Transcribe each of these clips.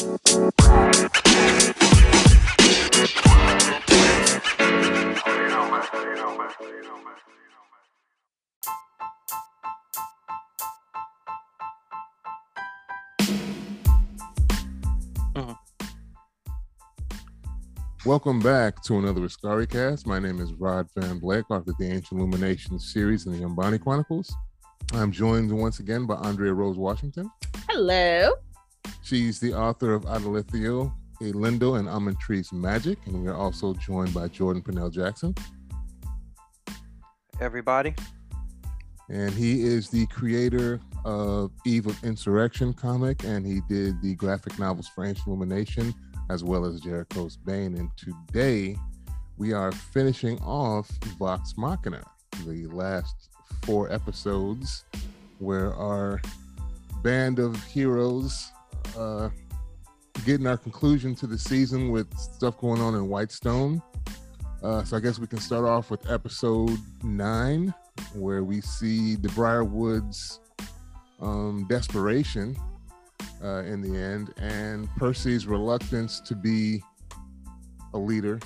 Mm-hmm. Welcome back to another Askari cast. My name is Rod Van Blake, author of the Ancient Illumination series and the Nyumbani Chronicles. I'm joined once again by Andrea Rose Washington. Hello. She's the author of Adalithiel, Elendil, and Ahmantree's Magic. And we're also joined by Jordan Purnell Jackson. Everybody. And he is the creator of Eve of Insurrection comic, and he did the graphic novels for Ancient Illumination as well as Jericho's Bane. And today we are finishing off Vox Machina, the last four episodes where our band of heroes uh, getting our conclusion to the season with stuff going on in Whitestone. Uh, so I guess we can start off with episode nine, where we see the Briarwoods' um, desperation uh, in the end, and Percy's reluctance to be a leader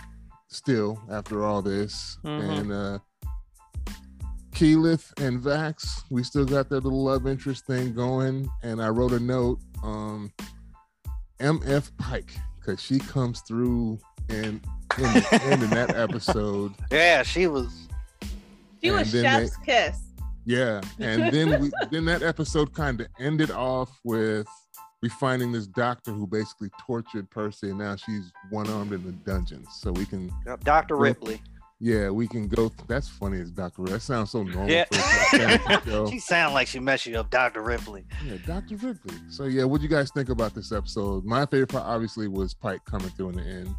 still after all this, Mhm. and uh, Keyleth and Vax, we still got that little love interest thing going. And I wrote a note, um, MF Pike, because she comes through and in the end of that episode. Yeah, she was. She And was then Chef's kiss. Yeah, and then we then that episode kind of ended off with we finding this doctor who basically tortured Percy, and now she's one armed in the dungeons. So we can, Dr. Well, Ripley. Yeah, we can go. That's funny as Doctor. That sounds so normal. Yeah. For a fantasy show. she sounded like she messed you up, Dr. Ripley. Yeah, Doctor Ripley. So yeah, what do you guys think about this episode? My favorite part obviously was Pike coming through in the end.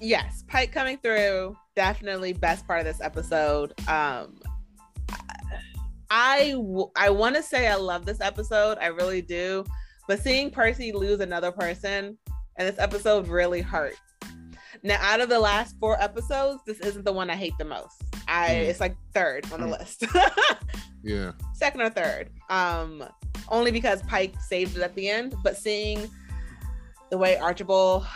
Yes, Pike coming through. Definitely best part of this episode. Um, I w- I want to say I love this episode. I really do. But seeing Percy lose another person and this episode really hurt. Now, out of the last four episodes, this isn't the one I hate the most. I Mm. it's like third on the Mm. list. Yeah, second or third. Um, only because Pike saved it at the end, but seeing the way Archibald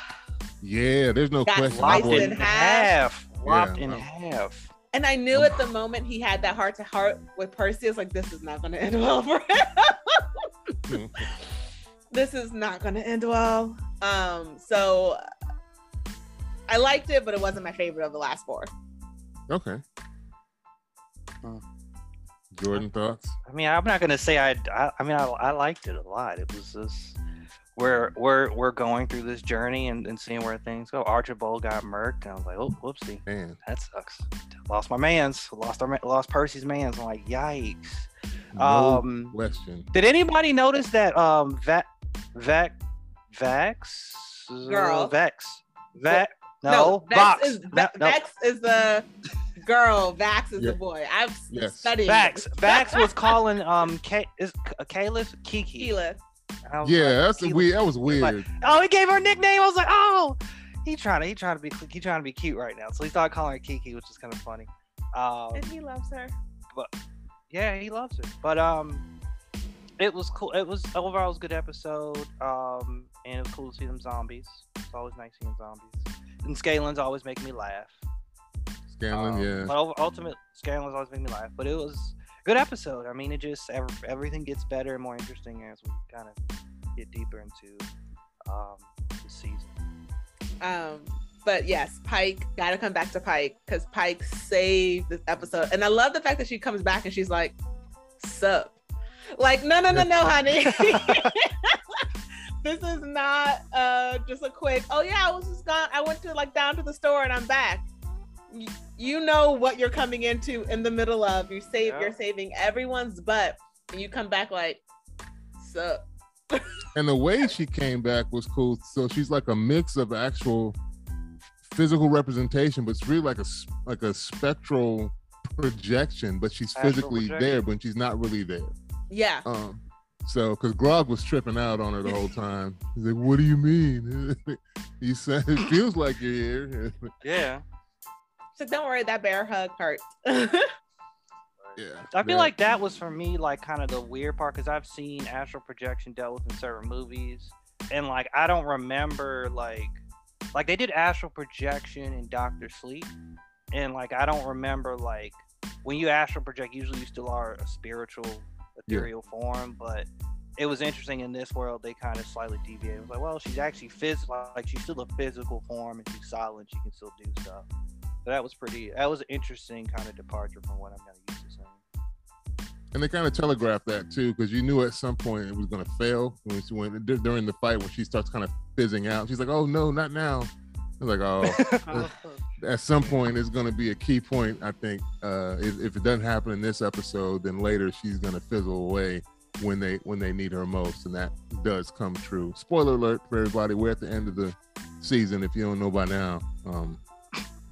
yeah. There's no Got question. My sliced boy- in half. Lopped Yeah. in half. and I knew at the moment he had that heart to heart with Percy, it's like this is not gonna end well for him. this is not gonna end well. Um, so I liked it, but it wasn't my favorite of the last four. okay. Hmm. Jordan thoughts? I mean, I'm not gonna say I. I, I mean, I, I liked it a lot. It was just we're we're we're going through this journey and, and seeing where things go. Archibald got murked, and I was like, oh, whoopsie, Man, that sucks. Lost my man's. Lost our lost Percy's man's. I'm like, yikes. no Um, question. Did anybody notice that um Vac Vac Vax Girl. Vex Vac no, Vex Vox is no, no. Vex is the girl. Vax is Yeah. the boy. I've Yes. studied Vax Vax was calling um K is uh, Caliph Kiki. Keyleth. I was Yeah, like, that's weird. That was like- weird. Oh, he gave her a nickname. I was like, oh, he trying to he trying to be he trying to be cute right now. So he started calling her Kiki, which is kind of funny. Um, And he loves her. But yeah, he loves her. But um, it was cool. It was overall it was a good episode. Um, and it was cool to see them zombies. It's always nice seeing zombies. And Scalen's always make me laugh. Scanlan, Um, yeah. But over, ultimate Scalen's always make me laugh. But it was a good episode. I mean, it just everything gets better and more interesting as we kind of get deeper into um the season. Um, but yes, Pike gotta come back to Pike because Pike saved this episode, and I love the fact that she comes back and she's like, "Sup." Like, no, no, no, no, honey. this is not uh just a quick. Oh yeah, I was just gone. I went to like down to the store and I'm back. Y- You know what you're coming into in the middle of. You save. Yeah. You're saving everyone's butt, and you come back like, "Sup." and the way she came back was cool. So she's like a mix of actual physical representation, but it's really like a like a spectral projection. But she's Astral physically projection. there, but she's not really there. Yeah. Um, so because Grog was tripping out on her the whole time. He's like, "What do you mean?" he said, "It feels like you're here." Yeah. So don't worry, that bear hug hurt. Yeah. I feel that- like that was for me like kind of the weird part because I've seen astral projection dealt with in certain movies, and like I don't remember like like they did astral projection in Doctor Sleep, and like I don't remember like when you astral project, usually you still are a spiritual ethereal form, but it was interesting in this world they kind of slightly deviated. It was like, well, she's actually physical, like she's still a physical form and she's silent, she can still do stuff. So that was pretty. That was an interesting kind of departure from what I'm kind of used to seeing. and they kind of telegraphed that too, because you knew at some point it was going to fail when she went during the fight when she starts kind of fizzing out. She's like, "Oh no, not now." I was like, "Oh." oh. At some point it's going to be a key point i think uh if, if it doesn't happen in this episode then later she's going to fizzle away when they when they need her most and that does come true spoiler alert for everybody we're at the end of the season if you don't know by now um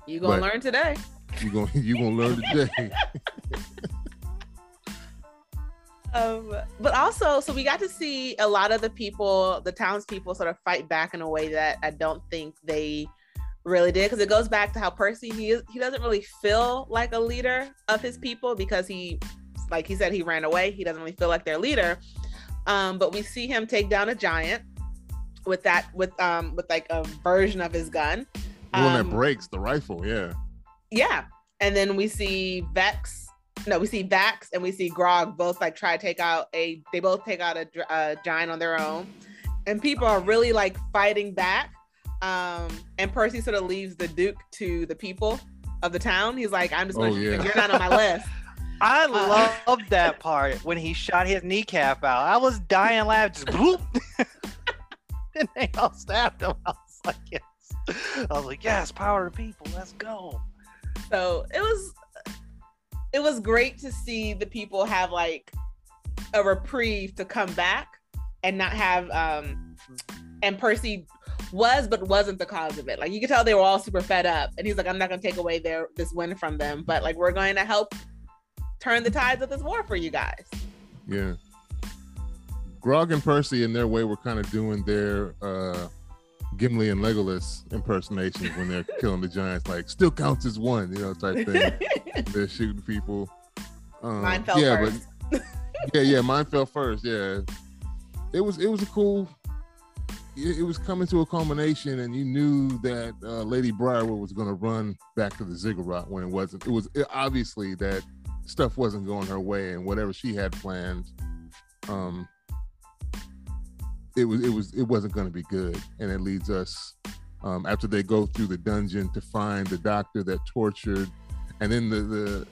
You gonna learn today. you gonna you gonna learn today Um, but also, so we got to see a lot of the people, the townspeople, sort of fight back in a way that I don't think they really did, because it goes back to how Percy he is. He doesn't really feel like a leader of his people because he, like he said, he ran away. He doesn't really feel like their leader. Um, but we see him take down a giant with that, with um, with like a version of his gun. the one that Um, breaks the rifle yeah yeah. And then we see Vex. No, we see Vax and we see Grog both like try to take out a. They both take out a, a giant on their own, and people are really like fighting back. Um, and Percy sort of leaves the Duke to the people of the town. He's like, "I'm just going Oh, to. yeah. You're not on my list." I Uh, loved that part when he shot his kneecap out. I was dying laughing, just bloop. and they all stabbed him. I was like, yes. I was like, yes, power to people. Let's go. So it was it was great to see the people have like a reprieve to come back and not have um and Percy was but wasn't the cause of it. Like you could tell they were all super fed up and he's like, I'm not gonna take away their this win from them, but like we're going to help turn the tides of this war for you guys. yeah grog and percy in their way were kind of doing their uh gimli and legolas impersonations when they're killing the giants like still counts as one you know type thing they're shooting people. Um, Mine fell yeah, first. but yeah, yeah, mine fell first. Yeah, it was it was a cool. It, it was coming to a culmination, and you knew that uh, Lady Briarwood was going to run back to the ziggurat when it wasn't. It was obviously that stuff wasn't going her way, and whatever she had planned, um, it was it was it wasn't going to be good, and it leads us um, after they go through the dungeon to find the doctor that tortured and then the the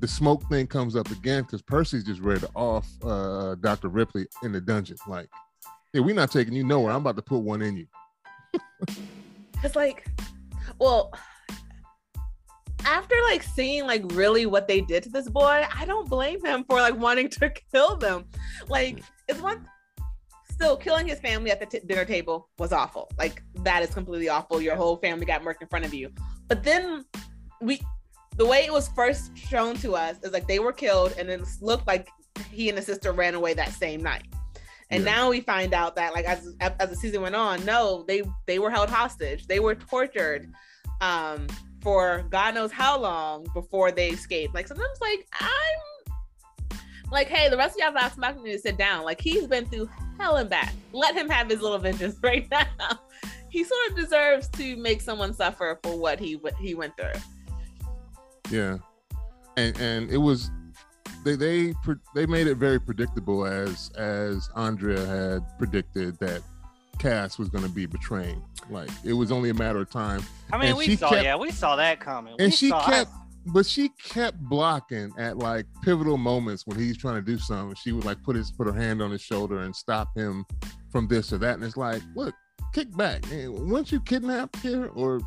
the smoke thing comes up again because Percy's just ready off uh, Dr. Ripley in the dungeon. Like, yeah, we're not taking you nowhere. I'm about to put one in you. It's like, well, after like seeing like really what they did to this boy, I don't blame him for like wanting to kill them. Like, it's one still killing his family at the t- dinner table was awful. Like, that is completely awful. Your whole family got murked in front of you. But then we, the way it was first shown to us is like they were killed, and it looked like he and his sister ran away that same night. And Yeah. now we find out that like as as the season went on, no, they they were held hostage. They were tortured um for God knows how long before they escaped. Like sometimes like I'm like, hey, the rest of y'all Vox Machina need to sit down. Like he's been through hell and back. Let him have his little vengeance right now. He sort of deserves to make someone suffer for what he w- he went through. Yeah, and and it was they they they made it very predictable as as Andrea had predicted that Cass was going to be betraying. Like it was only a matter of time. I mean, And we she saw, kept- yeah, we saw that coming. And We she saw- kept, but she kept blocking at like pivotal moments when he's trying to do something. She would like put his put her hand on his shoulder and stop him from this or that. And it's like, look, kick back. Weren't you kidnapped here? Or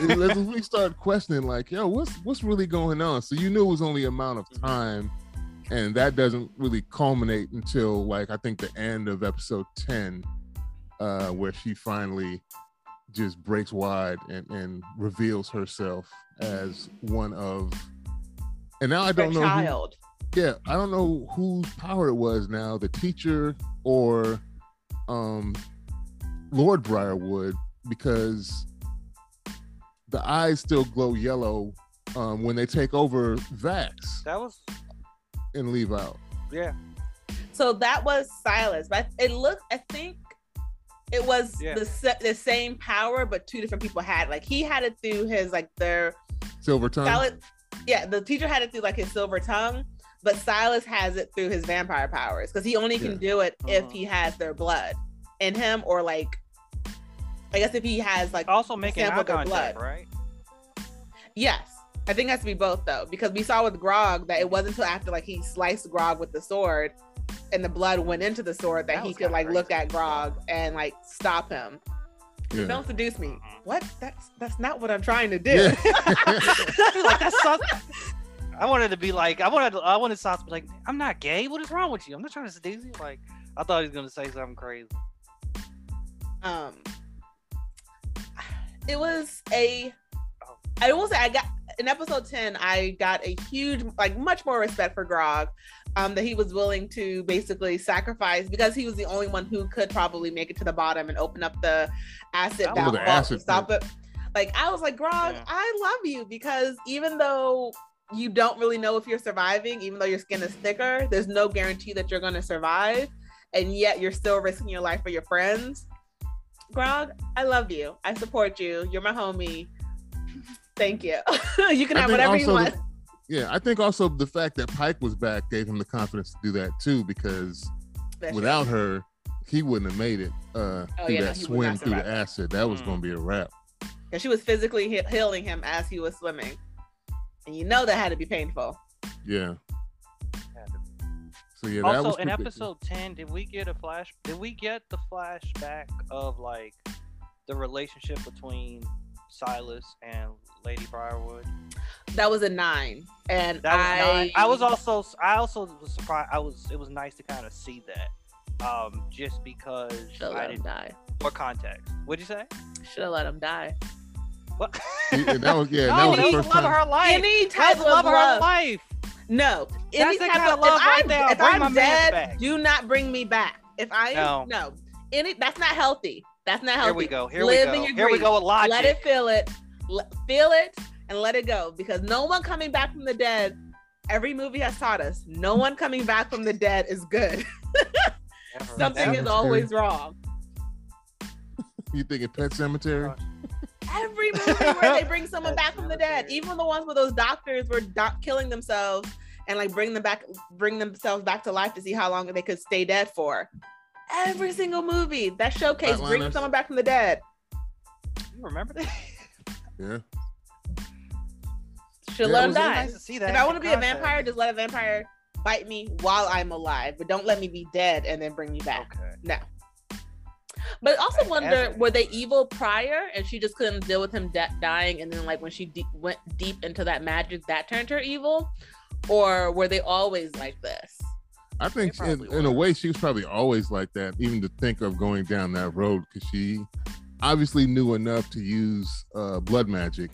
we start questioning, like, yo, what's what's really going on? So you knew it was only amount of time, and that doesn't really culminate until like I think the end of episode ten, uh, where she finally just breaks wide and, and reveals herself as one of and now I don't know who, yeah, I don't know whose power it was now, the teacher or um Lord Briarwood, because the eyes still glow yellow um, when they take over Vax That was and leave out. yeah. So that was Silas, but it looked. I think it was Yeah. the the same power, but two different people had. Like he had it through his like their Silver tongue. Silas. Yeah, the teacher had it through like his silver tongue, but Silas has it through his vampire powers because he only can Yeah. do it if Uh-huh. he has their blood in him, or like, I guess if he has like Also making sample eye of their contact, blood. right? Yes. I think it has to be both though, because we saw with Grog that it wasn't until after like he sliced Grog with the sword and the blood went into the sword that, That he could kinda like look at Grog and like stop him. Yeah. Don't seduce me. Mhm. What? That's that's not what I'm trying to do. Yeah. like that's so, I wanted to be like I wanted I wanted Sauce to be like I'm not gay. What is wrong with you? I'm not trying to seduce you. Like I thought he was gonna say something crazy. um it was a I will say I got in episode 10 I got a huge like much more respect for Grog um that he was willing to basically sacrifice because he was the only one who could probably make it to the bottom and open up the acid valve the vault to stop it. Like I was like Grog Yeah. I love you because even though you don't really know if you're surviving even though your skin is thicker there's no guarantee that you're going to survive and yet you're still risking your life for your friends Grog, I love you. I support you. You're my homie. Thank you. you can I have whatever you want. the- Yeah, I think also the fact that Pike was back gave him the confidence to do that too, because That's without her, he wouldn't have made it uh, Oh, through yeah, that would swim through the acid. That was Mm. going to be a wrap. true. And she was physically he- healing him as he was swimming. And you know that had to be painful. Yeah. So yeah, that also was in episode 10 did we get a flash did we get the flashback of like the relationship between silas and lady briarwood That was a nine. And that was I, nice. i was also i also was surprised i was it was nice to kind of see that um just because should have i let didn't die. for context what'd you say Should have let him die. what He- that was yeah, no, that was that the was first love time. of her life Any That's type of love of her life No. Any the type kind of, of love if right I'm, there. if Bring I'm my mans dead, back. do not bring me back. If I am No. no. Any that's not healthy. That's not healthy. here we go here Live we in go your here we go with logic let it feel it L- feel it and let it go because no one coming back from the dead every movie has taught us no one coming back from the dead is good something is always wrong You think thinking Pet Sematary? Every movie where they bring someone back from the dead even the ones where those doctors were doc- killing themselves and like bring them back bring themselves back to life to see how long they could stay dead for. Every single movie that showcase bringing someone back from the dead. You remember that? Yeah. should Yeah, let it them was die. nice to see that if I want to be a vampire, just let a vampire bite me while I'm alive, but don't let me be dead and then bring me back. okay. No. But also Like, wonder, as were they evil prior and she just couldn't deal with him de- dying? And then, like, when she de- went deep into that magic, that turned her evil? Or were they always like this? I think They in, in a way she was probably always like that, even to think of going down that road because she obviously knew enough to use uh, blood magic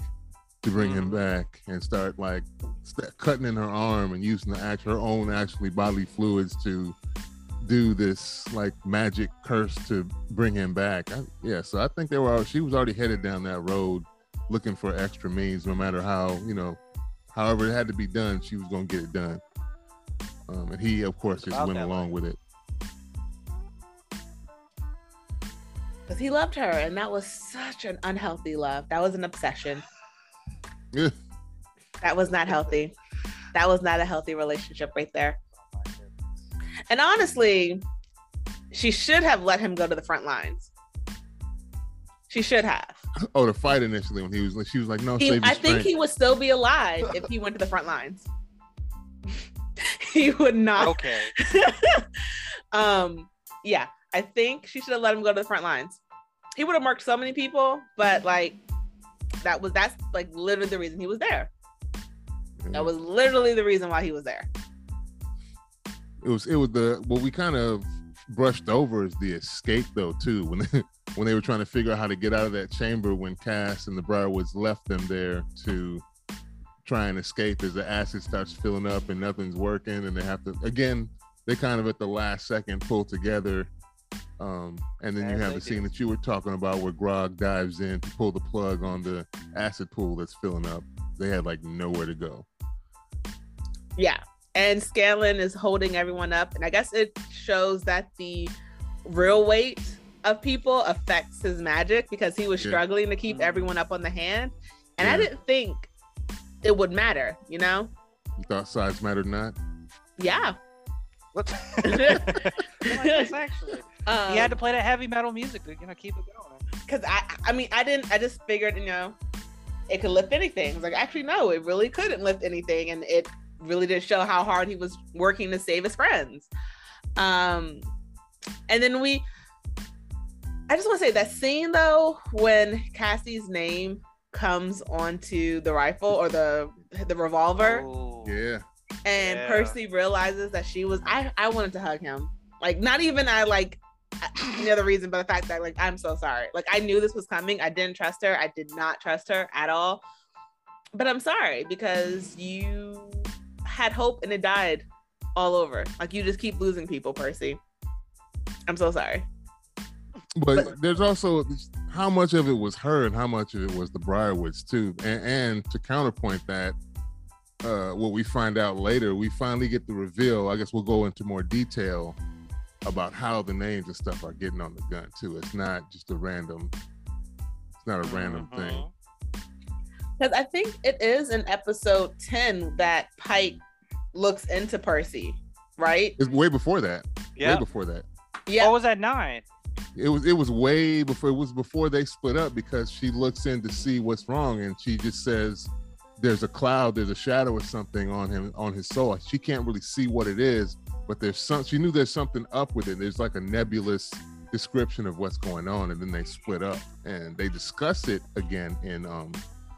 to bring him Mhm. back and start like st- cutting in her arm and using the act her own actually bodily fluids to do this like magic curse to bring him back. I, yeah, so I think they were. al- She was already headed down that road, looking for extra means, no matter how you know, however it had to be done, she was going to get it done. Um, and he, of course, just went that along with it. Because he loved her, and that was such an unhealthy love. That was an obsession. Yeah. That was not healthy. That was not a healthy relationship right there. My goodness. And honestly, she should have let him go to the front lines. She should have. Oh, the fight initially when he was like, she was like, "No, He, save your I think he would still be alive if he went to the front lines. he would not. okay um, yeah, I think she should have let him go to the front lines. He would have marked so many people, but like that was that's like literally the reason he was there. Yeah. That was literally the reason why he was there. It was it was the what we kind of brushed over is the escape though too when they, when they were trying to figure out how to get out of that chamber when Cass and the Briarwoods left them there to try and escape as the acid starts filling up and nothing's working and they have to again they kind of at the last second pull together um, and then you have the scene that you were talking about where Grog dives in to pull the plug on the acid pool that's filling up they had like nowhere to go. Yeah. And Scanlan is holding everyone up. And I guess it shows that the real weight of people affects his magic because he was Yeah. struggling to keep Mhm. everyone up on the hand. And I didn't think it would matter, you know? You thought size mattered not? Yeah. What? Like actually. Um, he had to play that heavy metal music to you know keep it going. because I I mean I didn't I just figured you know it could lift anything. I was like actually no, it really couldn't lift anything, and it really did show how hard he was working to save his friends. Um, and then we, I just want to say that scene though when Cassie's name comes onto the rifle or the the revolver, Oh. Yeah. and Yeah. Percy realizes that she was I I wanted to hug him. Like not even I like any other reason but the fact that like I'm so sorry. Like I knew this was coming. I didn't trust her. I did not trust her at all. But I'm sorry because you had hope and it died all over. Like you just keep losing people, Percy. I'm so sorry. But there's also how much of it was her and how much of it was the Briarwoods too. And, and to counterpoint that, uh, what we find out later, we finally get the reveal. I guess we'll go into more detail about how the names and stuff are getting on the gun too. It's not just a random. It's not a random thing. Mhm. Because I think it is in episode 10 that Pike looks into Percy, right? It's way before that. Yeah. Way before that. Yeah. What was that nine? It was it was way before it was before they split up because she looks in to see what's wrong and she just says there's a cloud, there's a shadow or something on him on his soul. She can't really see what it is, but there's some she knew there's something up with it. There's like a nebulous description of what's going on, and then they split up and they discuss it again in um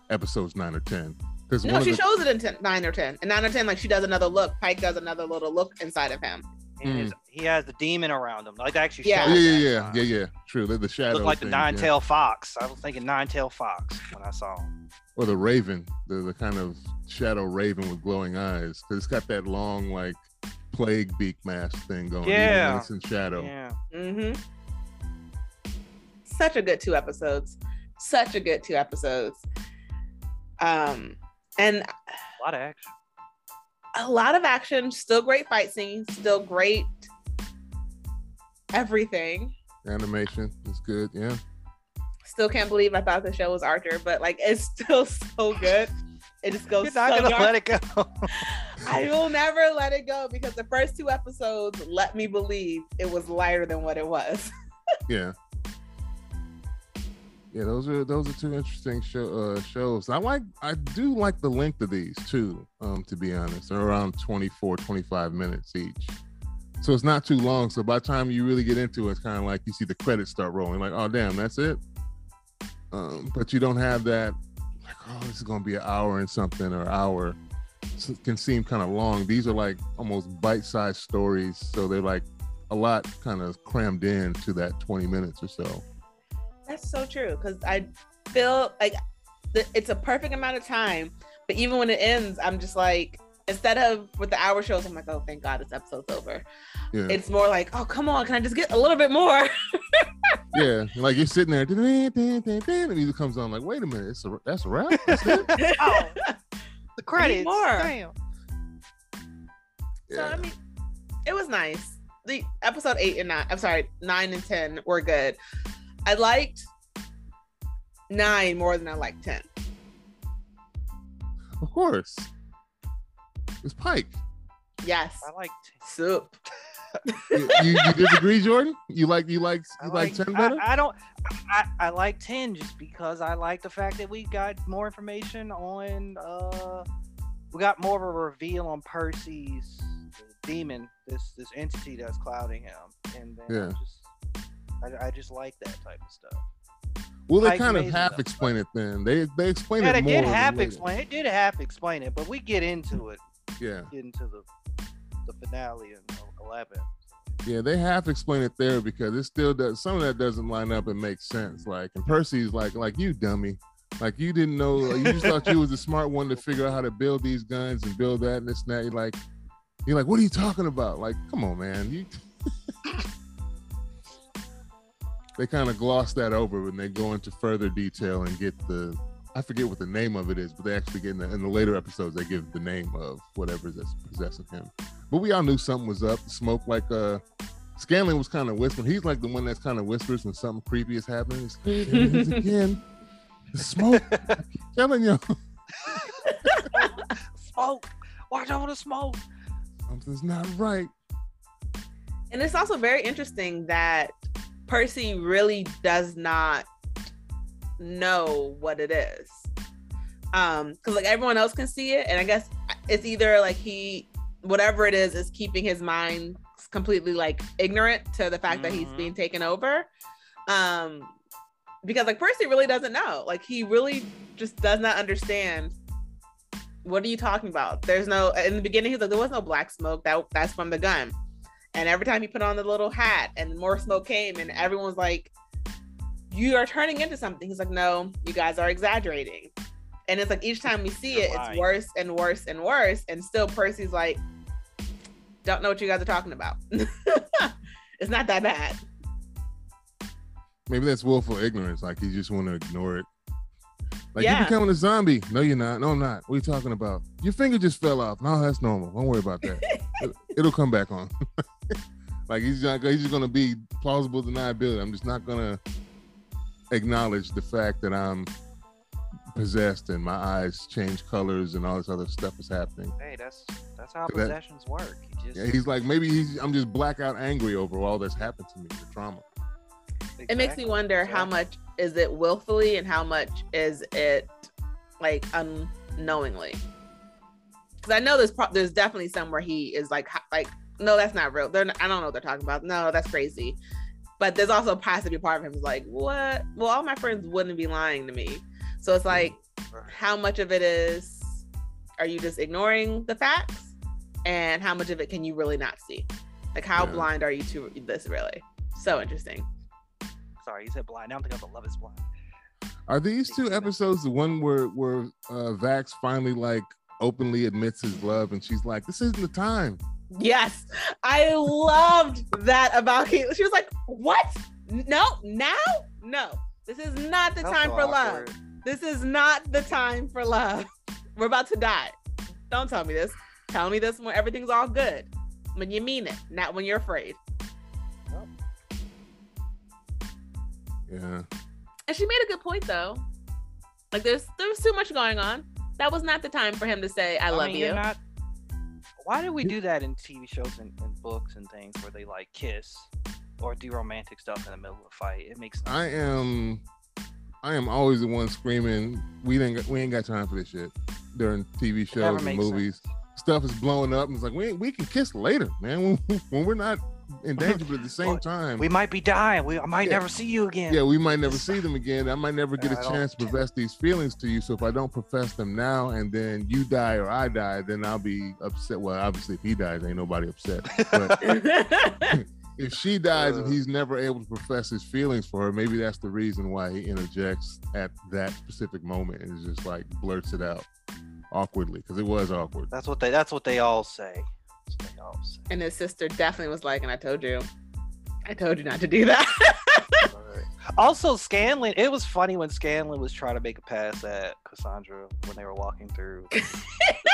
episodes nine or ten. Because No, she the, shows it in 10, 9 or 10. And 9 or 10, like she does another look. Pike does another little look inside of him. And his- He has the demon around him. Like actually. Yeah. yeah, yeah, yeah, yeah, yeah. True. The, the shadow. Looked like the thing, yeah. nine-tailed fox. I was thinking nine-tailed fox when I saw him. or the raven, the, the kind of shadow raven with glowing eyes, because it's got that long like plague beak mask thing going. even Yeah. it's in shadow. Yeah. Mm-hmm. Such a good two episodes. Such a good two episodes. Um, and A lot of action. a lot of action, still great fight scenes, still great everything. Animation is good. Yeah. Still can't believe I thought the show was Archer, but like it's still so good. It just goes You're not so gonna dark. let it go. I will never let it go because the first two episodes let me believe it was lighter than what it was. Yeah. Yeah, those are those are two interesting show, uh, shows. I like I do like the length of these too, um, to be honest. They're around 24, 25 minutes each. So it's not too long. So by the time you really get into it, it's kind of like you see the credits start rolling, like, oh damn, that's it. Um, but you don't have that like, oh, this is gonna be an hour and something or hour. So can seem kind of long. These are like almost bite-sized stories, so they're like a lot kind of crammed in to that 20 minutes or so. That's so true because I feel like th- it's a perfect amount of time, but even when it ends, I'm just like, instead of with the hour shows, I'm like, oh, thank God this episode's over. Yeah. It's more like, oh, come on, can I just get a little bit more? yeah. Like you're sitting there, and the music comes on, like, wait a minute, it's a, that's a wrap? That's it? Oh, the credits. more. Damn. So I mean, it was nice. The episode eight and nine, I'm sorry, nine and ten were good. I liked nine more than I liked ten. Of course. It's Pike. Yes, I like. soup. You, you, you disagree, Jordan? You like you like you like, like, 10 better? I, I don't. I, I like ten just because I like the fact that we got more information on. uh We got more of a reveal on Percy's demon, this this entity that's clouding him, and then Yeah. Just I, I just like that type of stuff. well, they kind of half though. explain it then. They they explain Yeah, it they more. did half explain. It did half explain it, but we get into it, Yeah. get into the the finale in eleven. Yeah, they half explain it there because it still does some of that doesn't line up and make sense. Like and Percy's like like you dummy. Like you didn't know you just thought you was the smart one to figure out how to build these guns and build that and this and that. You're like you're like, what are you talking about? Like, come on, man. You they kind of gloss that over when they go into further detail and get the I forget what the name of it is, but they actually get in the, in the later episodes they give the name of whatever that's possessing him. But we all knew something was up. Smoke like uh Scanlan was kind of whispering. He's like the one that's kind of whispers when something creepy is happening. He's again. The smoke. telling you. smoke. Watch out for the smoke. Something's not right. And it's also very interesting that Percy really does not know what it is. Um, because like everyone else can see it, and I guess it's either like he whatever it is is keeping his mind completely like ignorant to the fact mm-hmm. that he's mm-hmm. being taken over. Um, because like Percy really doesn't know. Like he really just does not understand. What are you talking about? There's no in the beginning. He's like, there was no black smoke. That that's from the gun. And every time he put on the little hat, and more smoke came, and everyone's like, "You are turning into something." He's like, "No, you guys are exaggerating." And it's like each time we see it, it's worse and worse and worse. And still, Percy's like, "Don't know what you guys are talking about." it's not that bad. Maybe that's willful ignorance. Like you just want to ignore it. Like yeah. you're becoming a zombie. No, you're not. No, I'm not. What are you talking about? Your finger just fell off. No, that's normal. Don't worry about that. It'll come back on. like he's not. He's just gonna be plausible deniability. I'm just not gonna acknowledge the fact that I'm possessed and my eyes change colors and all this other stuff is happening. Hey, that's that's how possessions that, work. He just, yeah, he's like maybe he's I'm just blackout angry over all that's happened to me, the trauma. Exactly. It makes me wonder exactly. how much is it willfully and how much is it like unknowingly. Because I know there's pro- there's definitely somewhere he is like like no that's not real. They're not, I don't know what they're talking about. No, that's crazy. But there's also a possibly part of him is like what? Well, all my friends wouldn't be lying to me. So it's like how much of it is are you just ignoring the facts, and how much of it can you really not see? Like how yeah. blind are you to this really? So interesting. Sorry, you said blind. I don't think I'm Love Is Blind. Are these two episodes the one where where uh, Vax finally like openly admits his love, and she's like, "This isn't the time." Yes, I loved that about Kate. She was like, "What? No, now? No, this is not the That's time so for awkward. love. This is not the time for love. We're about to die. Don't tell me this. Tell me this when everything's all good. When you mean it, not when you're afraid." Yeah. And she made a good point though. Like there's there's too much going on. That was not the time for him to say I, I love mean, you. Why do we do that in TV shows and, and, books and things where they like kiss or do romantic stuff in the middle of a fight? It makes. I am. I am always the one screaming. We didn't. We ain't got time for this shit during TV shows and movies. Sense. Stuff is blowing up, and it's like we we can kiss later, man. When, when we're not in danger, but at the same time, we might be dying. We I might yeah. never see you again. Yeah, we might never see them again. I might never get a chance to profess these feelings to you. So if I don't profess them now, and then you die or I die, then I'll be upset. Well, obviously, if he dies, ain't nobody upset. But if she dies uh, and he's never able to profess his feelings for her, maybe that's the reason why he interjects at that specific moment and just like blurts it out awkwardly because it was awkward. That's what they. That's what they all say. And his sister definitely was like, and I told you, I told you not to do that. also, Scanlan, it was funny when Scanlan was trying to make a pass at Cassandra when they were walking through. so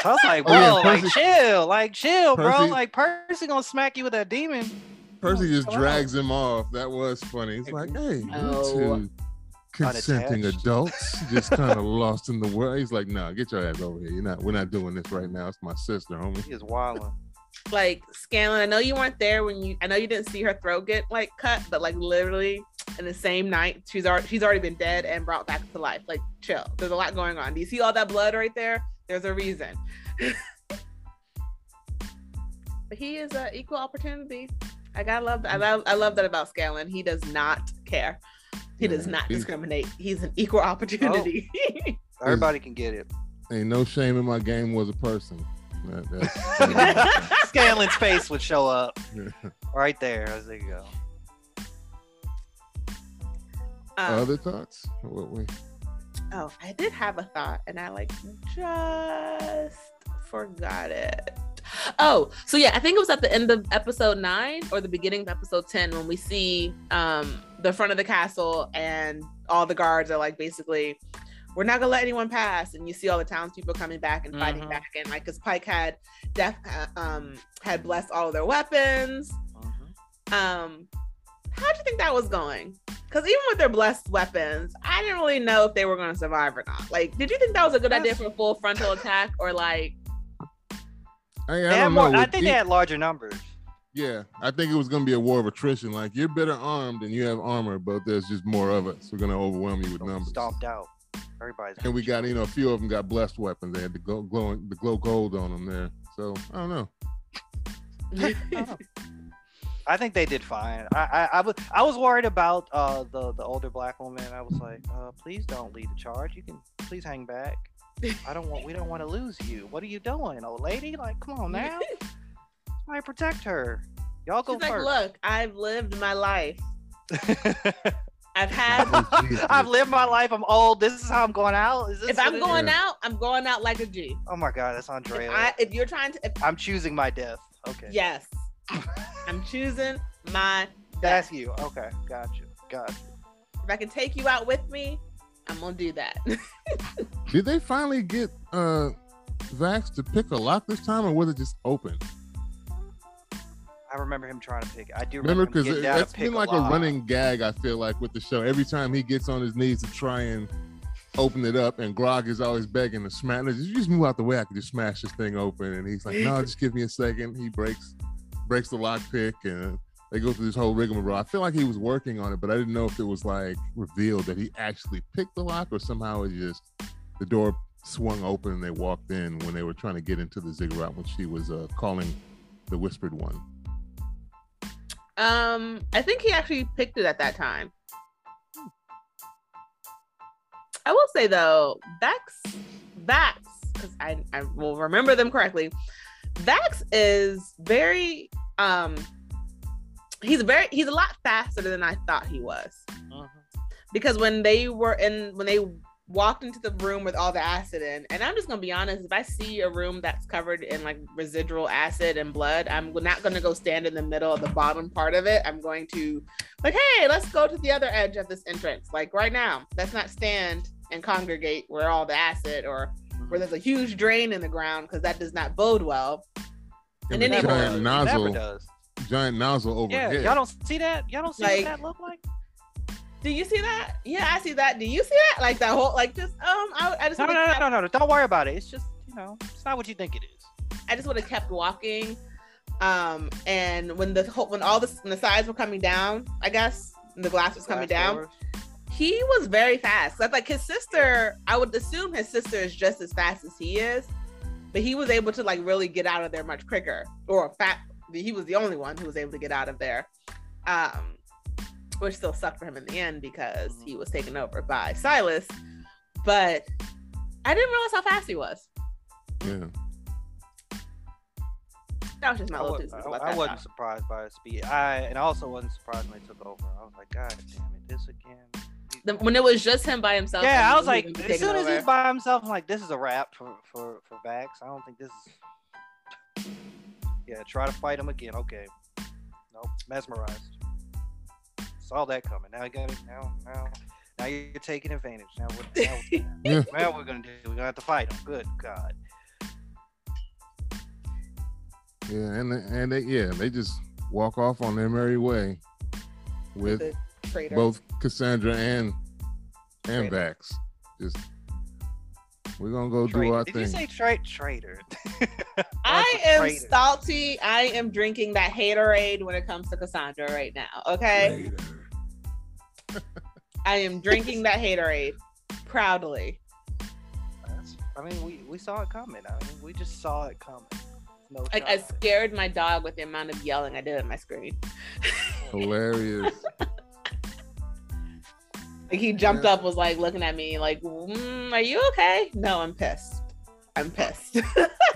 I was like, bro, oh, yeah, Percy, like chill, like chill, Percy, bro. Like Percy gonna smack you with that demon. Percy just drags him off. That was funny. It's like, hey, you two consenting Unattached. adults just kind of lost in the world. He's like, nah, get your ass over here. You're not. We're not doing this right now. It's my sister, homie. He is wilding like Scanlan, I know you weren't there when you I know you didn't see her throat get like cut, but like literally in the same night, she's already she's already been dead and brought back to life. Like chill. There's a lot going on. Do you see all that blood right there? There's a reason. but he is an equal opportunity. I gotta love that. I love, I love that about Scanlan. He does not care. He does not discriminate. He's an equal opportunity. Oh. Everybody can get it. Ain't no shame in my game was a person. That, Scanlan's face would show up right there as they go. Um, Other thoughts? What we? Oh, I did have a thought, and I like just forgot it. Oh, so yeah, I think it was at the end of episode nine or the beginning of episode ten when we see um the front of the castle and all the guards are like basically we're not gonna let anyone pass. And you see all the townspeople coming back and fighting Mhm. back, and like, cause Pike had def uh, um had blessed all of their weapons. Mhm. Um, how do you think that was going? Because even with their blessed weapons, I didn't really know if they were going to survive or not. Like, did you think that was a good idea for a full frontal attack, or like, I, I don't more, know. I think the- they had larger numbers. Yeah, I think it was gonna be a war of attrition. Like you're better armed and you have armor, but there's just more of us. We're gonna overwhelm you with numbers. Stomped out. Everybody's. And we got you know a few of them got blessed weapons. They had the glow, glowing the glow gold on them there. So I don't know. I think they did fine. I, I, I was I was worried about uh the the older black woman. I was like, uh, please don't lead the charge. You can please hang back. I don't want we don't want to lose you. What are you doing, old lady? Like, come on now. I protect her. Y'all go She's like, first. look, I've lived my life. I've had. Oh, I've lived my life. I'm old. This is how I'm going out. Is this if I'm going is? out, I'm going out like a G. Oh my god, that's If, Andrea. I, if you're trying to, if, I'm choosing my death. Okay. yes, I'm choosing my. That's you. Okay. Got you. Got you. If I can take you out with me, I'm gonna do that. Did they finally get uh Vax to pick a lock this time, or was it just open? I remember him trying to pick. I do Remember, because down that's been like a, lock. running gag. I feel like with the show, every time he gets on his knees to try and open it up, and Grog is always begging to smash. "Look, Just just move out the way. I can just smash this thing open. And he's like, "No, just give me a second. He breaks breaks the lock pick, and they go through this whole rigmarole. I feel like he was working on it, but I didn't know if it was like revealed that he actually picked the lock, or somehow it just the door swung open and they walked in when they were trying to get into the ziggurat when she was uh, calling the whispered one. Um, I think he actually picked it at that time. I will say though, Vax, Vax, because I I will remember them correctly. Vax is very um, he's very he's a lot faster than I thought he was Mhm. because when they were in when they walked into the room with all the acid in and i'm just gonna be honest if i see a room that's covered in like residual acid and blood i'm not gonna go stand in the middle of the bottom part of it i'm going to like hey let's go to the other edge of this entrance like right now let's not stand and congregate where all the acid or where there's a huge drain in the ground because that does not bode well And And then the he- giant nozzle, never does. giant nozzle over. Yeah, overhead. y'all don't see that. Y'all don't see Like- what that look like. Do you see that yeah i see that do you see that like that whole like just um i, I just No, no, no, kept- no, no, no. Don't worry about it. It's just you know, it's not what you think it is. I just would have kept walking. Um, and when the whole, when all the when the sides were coming down, I guess and the glass was coming Glass down, doors. he was very fast. That's like his sister. I would assume his sister is just as fast as he is, but he was able to like really get out of there much quicker. Or fat, he was the only one who was able to get out of there. Um, which still sucked for him in the end because he mm-hmm. was taken over by Silas. But I didn't realize how fast he was. Yeah. That was just my I, little wa- two I- I wasn't surprised by his speed. I and I also wasn't surprised when they took over. I was like, God damn it, this again. the, when it was just him by himself. Yeah, I was like, as soon as he's by himself, I'm like, this is a wrap for for for Vax. I don't think this is. Yeah, try to fight him again. Okay, nope, mesmerized. Saw that coming. Now I got it. Now, now, now you're taking advantage. Now what? Now, Yeah. now we're gonna do? We're gonna have to fight him. Good God. Yeah, and and they yeah they just walk off on their merry way with both Cassandra and and Traitor. Vax. Just we're gonna go do Traitor. our Did thing. you say tra- traitor? I am traitor. salty. I am drinking that haterade when it comes to Cassandra right now. Okay, I am drinking that haterade proudly. That's- I mean, we, we saw it coming. I mean, we just saw it coming. No Like I scared my dog with the amount of yelling I did at my screen. Hilarious. Like he jumped Yeah. up, was like looking at me, like, mm, "Are you okay?" No, I'm pissed. I'm pissed.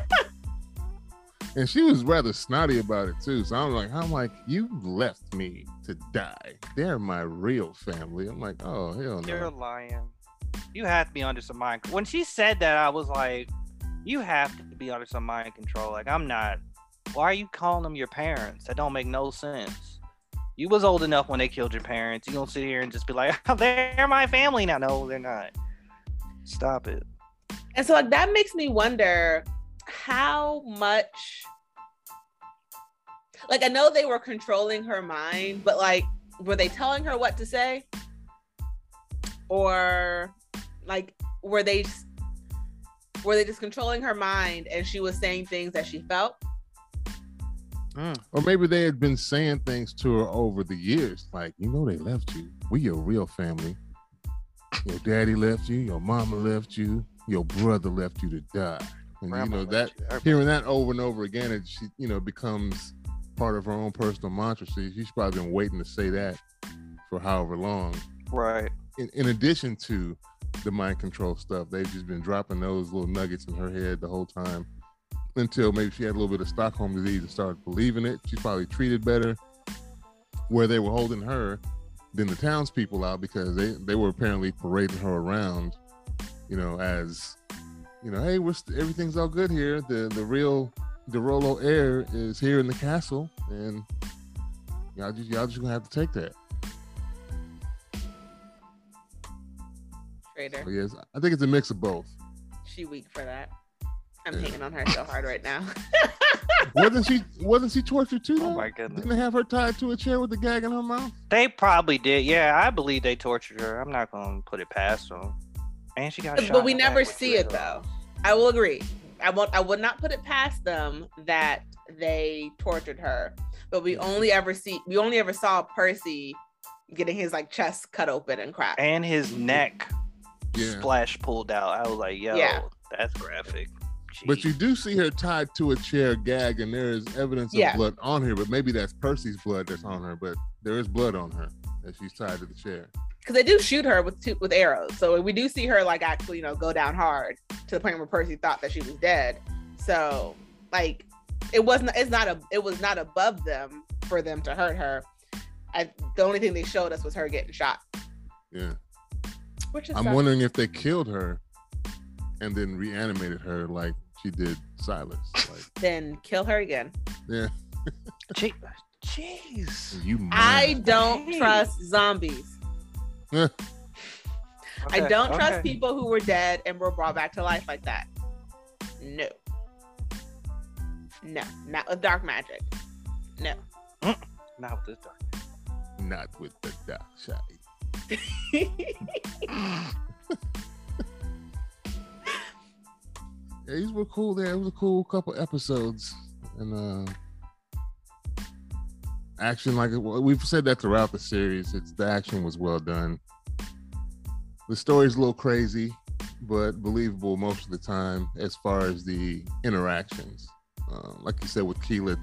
and she was rather snotty about it too. So I'm like, I'm like, you left me to die. They're my real family. I'm like, oh hell no. You're no. lying. You have to be under some mind. When she said that, I was like, you have to be under some mind control. Like, I'm not. Why are you calling them your parents? That don't make no sense. You was old enough when they killed your parents. You don't sit here and just be like, oh, they're my family now. No, they're not. Stop it. And so like that makes me wonder how much like I know they were controlling her mind, but like were they telling her what to say? Or like were they were they just controlling her mind and she was saying things that she felt? Mm. Or maybe they had been saying things to her over the years, like, you know, they left you. We your real family. Your daddy left you, your mama left you, your brother left you to die. And Grandma you know that you. hearing that over and over again, it she you know becomes part of her own personal mantra. She's probably been waiting to say that for however long. Right. In, in addition to the mind control stuff, they've just been dropping those little nuggets in her head the whole time until maybe she had a little bit of Stockholm disease and started believing it. She's probably treated better where they were holding her than the townspeople out because they, they were apparently parading her around, you know, as, you know, hey, we're st- everything's all good here. The the real de Rolo heir is here in the castle, and y'all just y'all just gonna have to take that. Traitor. So yes, I think it's a mix of both. She weak for that. I'm yeah. hating on her so hard right now. wasn't she wasn't she tortured too? Oh though? Oh my goodness! Didn't they have her tied to a chair with a gag in her mouth? They probably did. Yeah, I believe they tortured her. I'm not gonna put it past them. And she got but, but we never see it though. I will agree. I won't. I would not put it past them that they tortured her. But we only ever see. We only ever saw Percy getting his like chest cut open and cracked, and his mm-hmm. neck yeah. splash pulled out. I was like, yo, yeah. that's graphic. Jeez. But you do see her tied to a chair gag, and there is evidence of yeah. blood on her. But maybe that's Percy's blood that's on her. But there is blood on her as she's tied to the chair. Because they do shoot her with two, with arrows, so we do see her like actually, you know, go down hard to the point where Percy thought that she was dead. So, like, it wasn't. It's not a. It was not above them for them to hurt her. I, the only thing they showed us was her getting shot. Yeah. Which is. I'm wondering if they killed her and then reanimated her like she did Silas. Like, then kill her again. Yeah. Jeez. You. I don't trust zombies. Okay, I don't okay. trust people who were dead and were brought back to life like that. No. No, not with dark magic. No. Not with this dark. Not with the dark side. yeah, these were cool. There, it was a cool couple episodes, and uh, action like we've said that throughout the series. It's the action was well done. The story's a little crazy, but believable most of the time as far as the interactions. Uh, like you said with Keyleth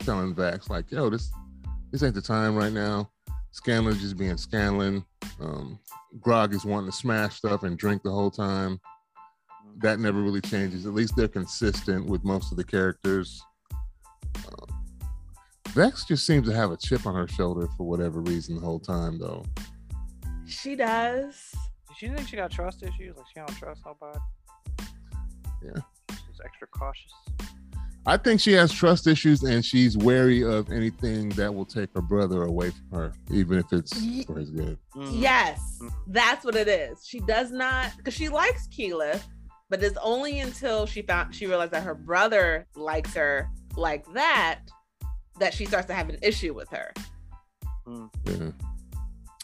telling Vax, like, "Yo, this this ain't the time right now." Scanlan just being Scanlan. Um, Grog is wanting to smash stuff and drink the whole time that never really changes. At least they're consistent with most of the characters. Uh, Vex just seems to have a chip on her shoulder for whatever reason the whole time, though. She does. She think she got trust issues? Like she don't trust nobody? Yeah. She's extra cautious. I think she has trust issues and she's wary of anything that will take her brother away from her, even if it's for his good. Mm. Yes, mm. that's what it is. She does not, because she likes Keyleth, but it's only until she found she realized that her brother likes her like that that she starts to have an issue with her. Mm. Yeah.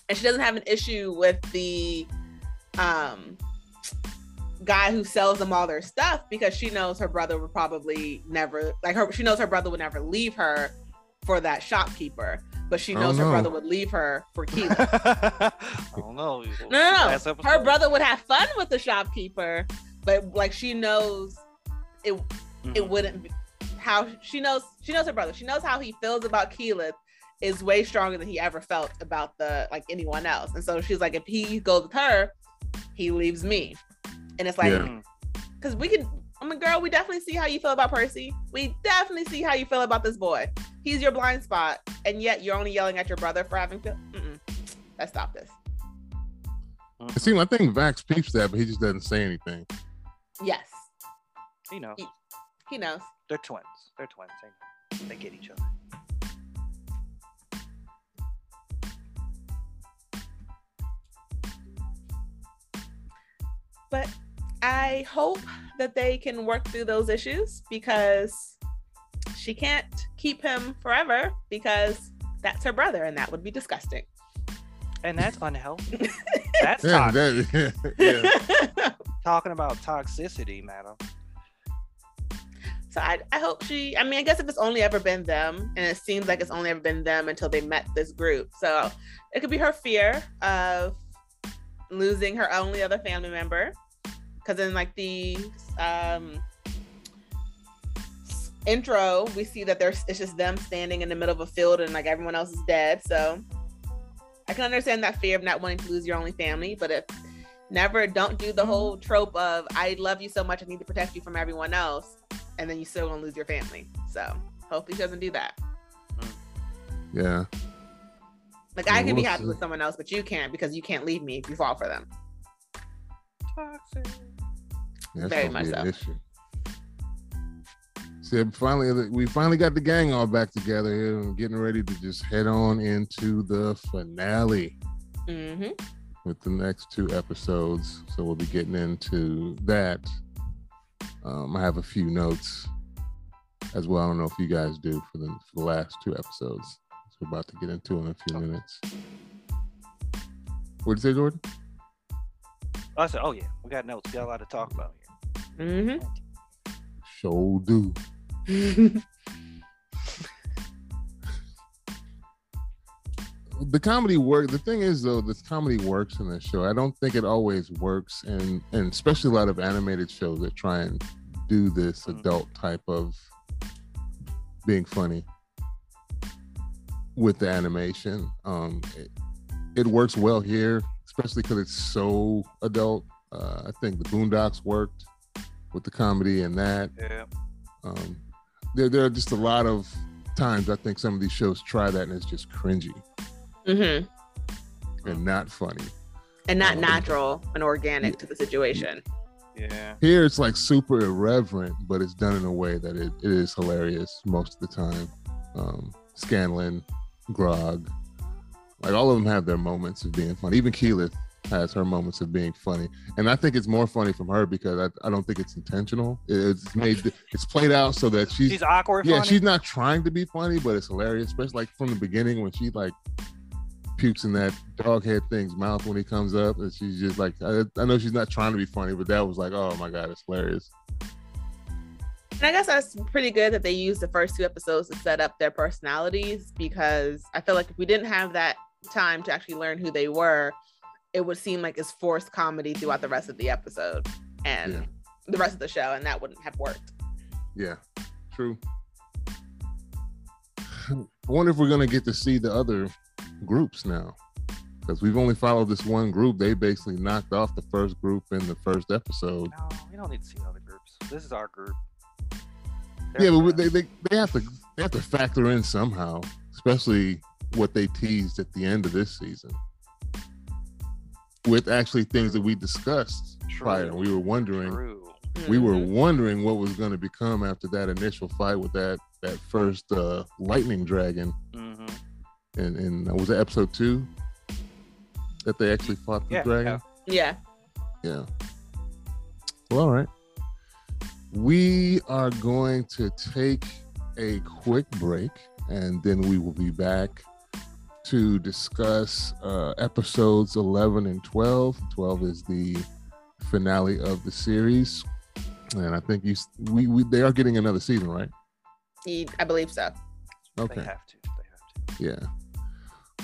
And she doesn't have an issue with the um guy who sells them all their stuff because she knows her brother would probably never like her she knows her brother would never leave her for that shopkeeper but she knows her brother would leave her for Keyleth. I don't know. No, no, no. Her brother would have fun with the shopkeeper, but like she knows it mm-hmm. it wouldn't be how she knows she knows her brother she knows how he feels about Keyleth is way stronger than he ever felt about the like anyone else and so she's like if he goes with her he leaves me and it's like because yeah. Mm. we can I mean, girl, we definitely see how you feel about Percy. We definitely see how you feel about this boy. He's your blind spot, and yet you're only yelling at your brother for having. Feel- Let's stop this. Mm-hmm. It seems I think Vax peeps that, but he just doesn't say anything. Yes. He knows. He, he knows. They're twins. They're twins. They, they get each other. but I hope that they can work through those issues because she can't keep him forever because that's her brother and that would be disgusting. And that's unhealthy. that's Yeah, toxic. that- yeah. Talking about toxicity, madam. So I, I hope she, I mean, I guess if it's only ever been them, and it seems like it's only ever been them until they met this group. So it could be her fear of losing her only other family member. Because in like the um, intro, we see that there's it's just them standing in the middle of a field and like everyone else is dead. So I can understand that fear of not wanting to lose your only family. But if never, don't do the mm-hmm. whole trope of I love you so much, I need to protect you from everyone else and then you still gonna lose your family. So hopefully she doesn't do that. Mm. yeah. Like I Yeah, can be happy see. with someone else, but you can't because you can't leave me if you fall for them. Toxic. That's Very gonna be much an issue. So finally, uh, we finally got the gang all back together here and getting ready to just head on into the finale Mm-hmm. With the next two episodes. So we'll be getting into that. Um, I have a few notes as well. I don't know if you guys do for the, for the last two episodes. So we're about to get into in a few minutes. What did you say, Jordan? I said, oh yeah, we got notes. We got a lot to talk about here. Mm-hmm. Show do. the comedy work the thing is though this comedy works in this show. I don't think it always works and and especially a lot of animated shows that try and do this Mhm. adult type of being funny with the animation. Um it, it works well here especially because it's so adult. Uh, i think the boondocks worked with the comedy and that. Yeah. um there, there are just a lot of times i think some of these shows try that and it's just cringy mm-hmm. and not funny. And not Um, natural and organic to the situation. Yeah. Here it's like super irreverent, but it's done in a way that it, it is hilarious most of the time. Um, Scanlan, Grog, like all of them have their moments of being funny. Even Keyleth has her moments of being funny, and I think it's more funny from her because I, I don't think it's intentional. It's made it's played out so that she's, She's awkward. yeah funny. she's not trying to be funny, but it's hilarious, especially like from the beginning when she like pukes in that dog head thing's mouth when he comes up, and she's just like, I, I know she's not trying to be funny, but that was like, oh my god, it's hilarious. And I guess that's pretty good that they used the first two episodes to set up their personalities because I feel like if we didn't have that time to actually learn who they were, it would seem like it's forced comedy throughout the rest of the episode and Yeah. the rest of the show, and that wouldn't have worked. Yeah, true. I wonder if we're gonna get to see the other groups now, because we've only followed this one group. They basically knocked off the first group in the first episode. No, we don't need to see other groups. This is our group. yeah, They're but they, they they have to they have to factor in somehow, especially what they teased at the end of this season, with actually things that we discussed prior. True. We were wondering. True. we were Mhm. wondering what was going to become after that initial fight with that that first uh, lightning dragon hmm and and was it episode two that they actually fought the Yeah, dragon yeah. yeah. well all right we are going to take a quick break and then we will be back to discuss uh, episodes 11 and 12 12 is the finale of the series and i think you we, we they are getting another season right I believe so. okay They have to. They have to. Yeah.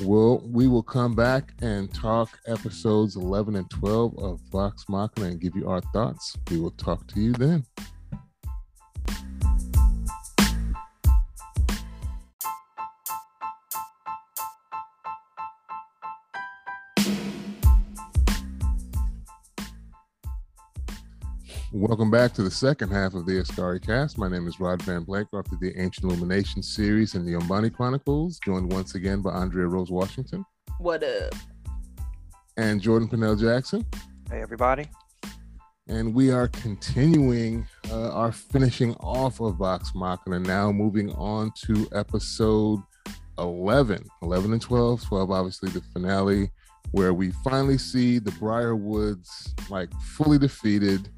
Well, we will come back and talk episodes 11 and 12 of Vox Machina and give you our thoughts. We will talk to you then. Welcome back to the second half of the Askari cast. My name is Rod Van Blankroft of the Ancient Illumination series and the Nyumbani Chronicles, joined once again by Andrea Rose Washington What up? and Jordan Purnell Jackson. Hey, everybody. And we are continuing uh, our finishing off of Vox Machina, now moving on to episode 11. 11 and 12. 12, obviously, the finale. where we finally see the Briarwoods like fully defeated.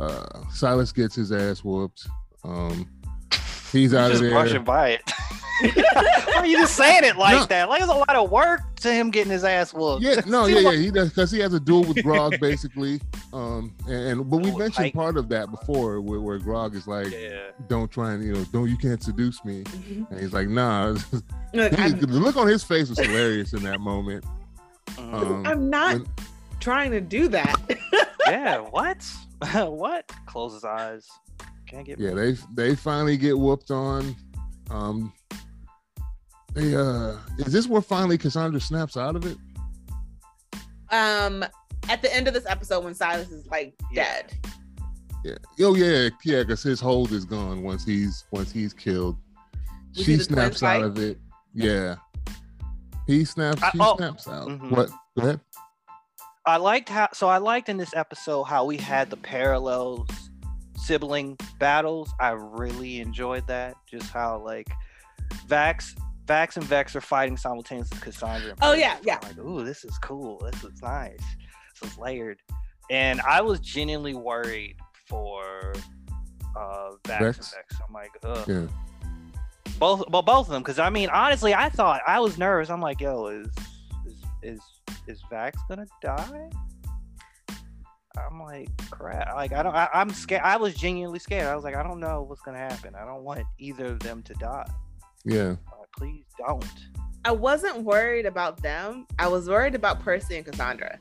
Uh, Silas gets his ass whooped. Um, he's out just of there. rushing by it. Why are you just saying it like No. that? Like it's a lot of work to him getting his ass whooped. Yeah, no, yeah, yeah, he does because he has a duel with Grog basically. Um, and, and but we mentioned like- part of that before, where, where Grog is like, Yeah. "Don't try and you know, don't you can't seduce me," and he's like, "Nah." Look, He- the look on his face was hilarious in that moment. Mhm. Um, I'm not when- trying to do that. yeah. What? what? Close his eyes. Can't get. yeah, they they finally get whooped on. Um, they uh, is this where finally Cassandra snaps out of it? um, at the end of this episode, when Silas is like Yeah. dead, Yeah. Oh yeah, yeah, because his hold is gone once he's once he's killed. We she snaps out of it. Yeah. He snaps. I- She oh. snaps out. Mhm. What? Go ahead. I liked how. So I liked in this episode how we had the parallels sibling battles. I really enjoyed that. Just how like Vax, Vax and Vex are fighting simultaneously with Cassandra. Oh, yeah, yeah. I'm Like, ooh, this is cool. This is nice. This is layered. And I was genuinely worried for uh Vax, Vex? and Vex. I'm like, ugh. Yeah. Both, well, both of them. Because I mean, honestly, I thought I was nervous. I'm like, yo, is is is is Vax gonna die? I'm like, crap. Like, I don't. I, I'm scared. I was genuinely scared. I was like, I don't know what's gonna happen. I don't want either of them to die. Yeah. Uh, please don't. I wasn't worried about them. I was worried about Percy and Cassandra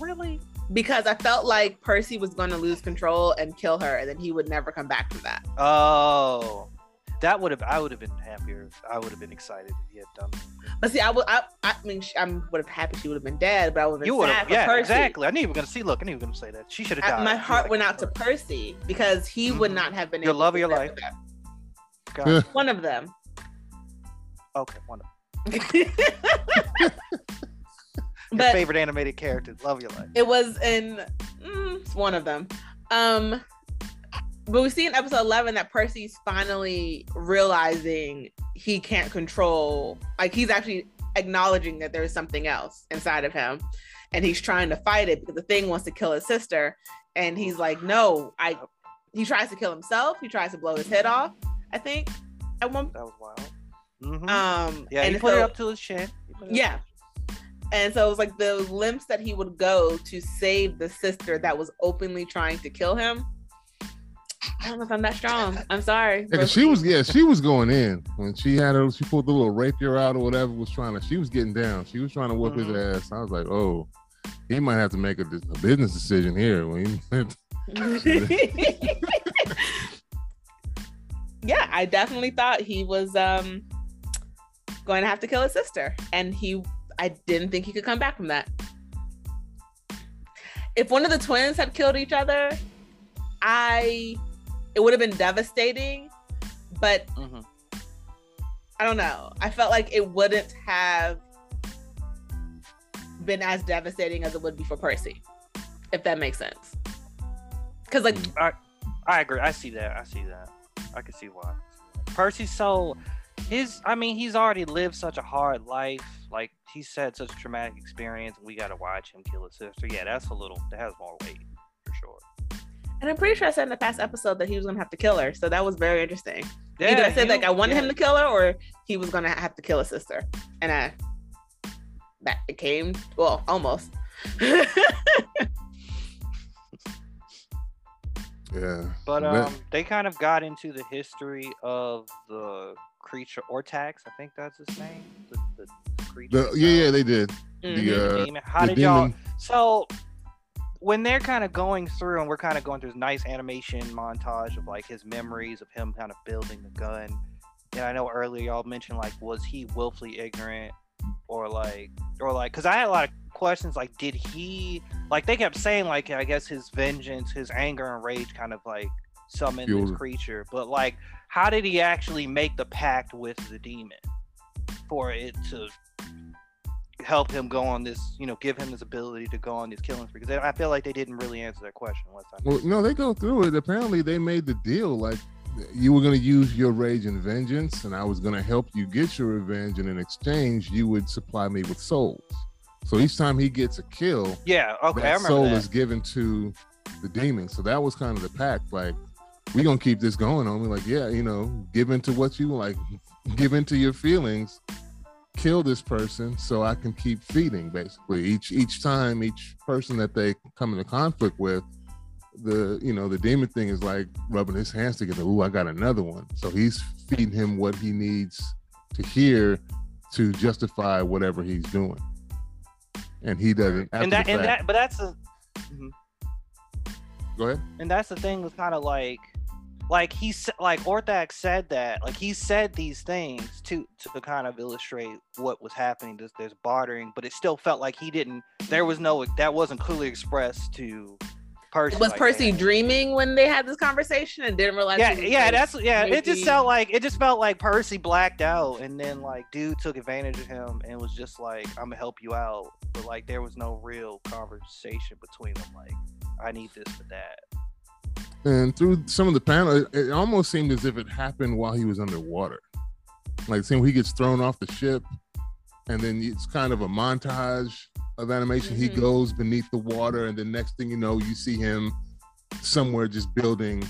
Really? because I felt like Percy was going to lose control and kill her, and then he would never come back from that. Oh, that would have. I would have been happier. If, I would have been excited if he had done. That. But see, I would. I, I mean, I would have happy she would have been dead, but I would have You been would sad have. for Yeah, Percy. exactly. I knew you were gonna see. Look, I knew you were gonna say that. She should have I- my You heart like, went out to Percy because he would Mhm. not have been Your able love to of your life. with One of them. Okay, one of your but favorite animated characters. Love your life. it was in mm, it's one of them. Um, but we see in episode eleven that Percy's finally realizing he can't control. Like he's actually acknowledging that there's something else inside of him, and he's trying to fight it because the thing wants to kill his sister, and he's like, "No, I." He tries to kill himself. He tries to blow his head off. I think at one. That was wild. Mhm. Um, yeah, and he put so- it up to his chin. He put it up yeah. And so it was like the lengths that he would go to save the sister that was openly trying to kill him. I don't know if I'm that strong. I'm sorry. Yeah, she was yeah she was going in when she had her she pulled the little rapier out or whatever was trying to she was getting down she was trying to whoop his Mhm. ass I was like oh he might have to make a, a business decision here yeah, I definitely thought he was um going to have to kill his sister, and he. I didn't think he could come back from that. If one of the twins had killed each other, I it would have been devastating, but Mhm. I don't know. I felt like it wouldn't have been as devastating as it would be for Percy, if that makes sense. Because like, I I agree. I see that. I see that. I can see why. Percy's so his. I mean, he's already lived such a hard life. Like he's had such a traumatic experience. We got to watch him kill his sister. Yeah, that's a little. That has more weight. And I'm pretty sure I said in the past episode that he was gonna have to kill her, so that was very interesting. Yeah, Either I said like I wanted yeah. him to kill her, or he was gonna have to kill his sister, and I that it came well almost. yeah But um, they kind of got into the history of the creature Orthax. I think that's his name. The, the creature. the, yeah yeah they did Mhm. the uh demon. How the did y'all? So when they're kind of going through, and we're kind of going through this nice animation montage of like his memories of him kind of building the gun. And I know earlier y'all mentioned like, was he willfully ignorant, or like, or like, because I had a lot of questions like, did he like? They kept saying like, I guess his vengeance, his anger and rage, kind of like summoned Fueled this creature. But like, how did he actually make the pact with the demon for it to help him go on this, you know, give him this ability to go on these killing spree? Because I feel like they didn't really answer that question last time. well no they go through it apparently they made the deal like you were going to use your rage and vengeance and I was going to help you get your revenge and in exchange you would supply me with souls So each time he gets a kill, Yeah, okay, I that soul that. is given to the demon. So that was kind of the pact. Like, we gonna keep this going on. me. like, yeah, you know, give into what you like, give into your feelings, kill this person so I can keep feeding. Basically, each each time, each person that they come into conflict with, the you know the demon thing is like rubbing his hands together. Ooh, I got another one. So he's feeding him what he needs to hear to justify whatever he's doing. And he doesn't. and that and that, but that's a, mm-hmm. Go ahead. and that's the thing with kind of like, like he said, like Orthax said that, like he said these things to to kind of illustrate what was happening. There's, there's bartering, but it still felt like he didn't. There was no that wasn't clearly expressed to Percy. Was like, Percy man. dreaming when they had this conversation and didn't realize? Yeah, yeah, that's yeah. It just felt like it just felt like Percy blacked out, and then like dude took advantage of him and was just like, "I'm gonna help you out," but like there was no real conversation between them. Like, I need this for that. And through some of the panel, it, it almost seemed as if it happened while he was underwater. Like, seeing he gets thrown off the ship, and then it's kind of a montage of animation. He Mhm. goes beneath the water, and the next thing you know, you see him somewhere just building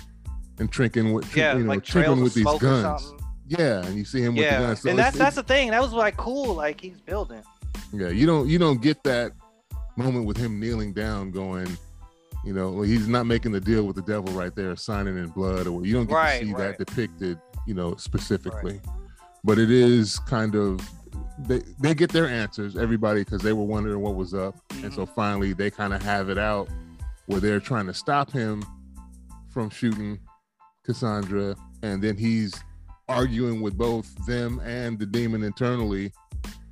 and trinking with, Yeah, you know, like trinking with these guns. Yeah, and you see him with the guns. So and that's that's the thing. That was like cool. Like he's building. Yeah, you don't you don't get that moment with him kneeling down, going, you know, he's not making the deal with the devil right there, signing in blood, or you don't get Right, to see right. that depicted, you know, specifically. But it is kind of they they get their answers, everybody, because they were wondering what was up, and Mm-hmm. so finally they kind of have it out where they're trying to stop him from shooting Cassandra, and then he's arguing with both them and the demon internally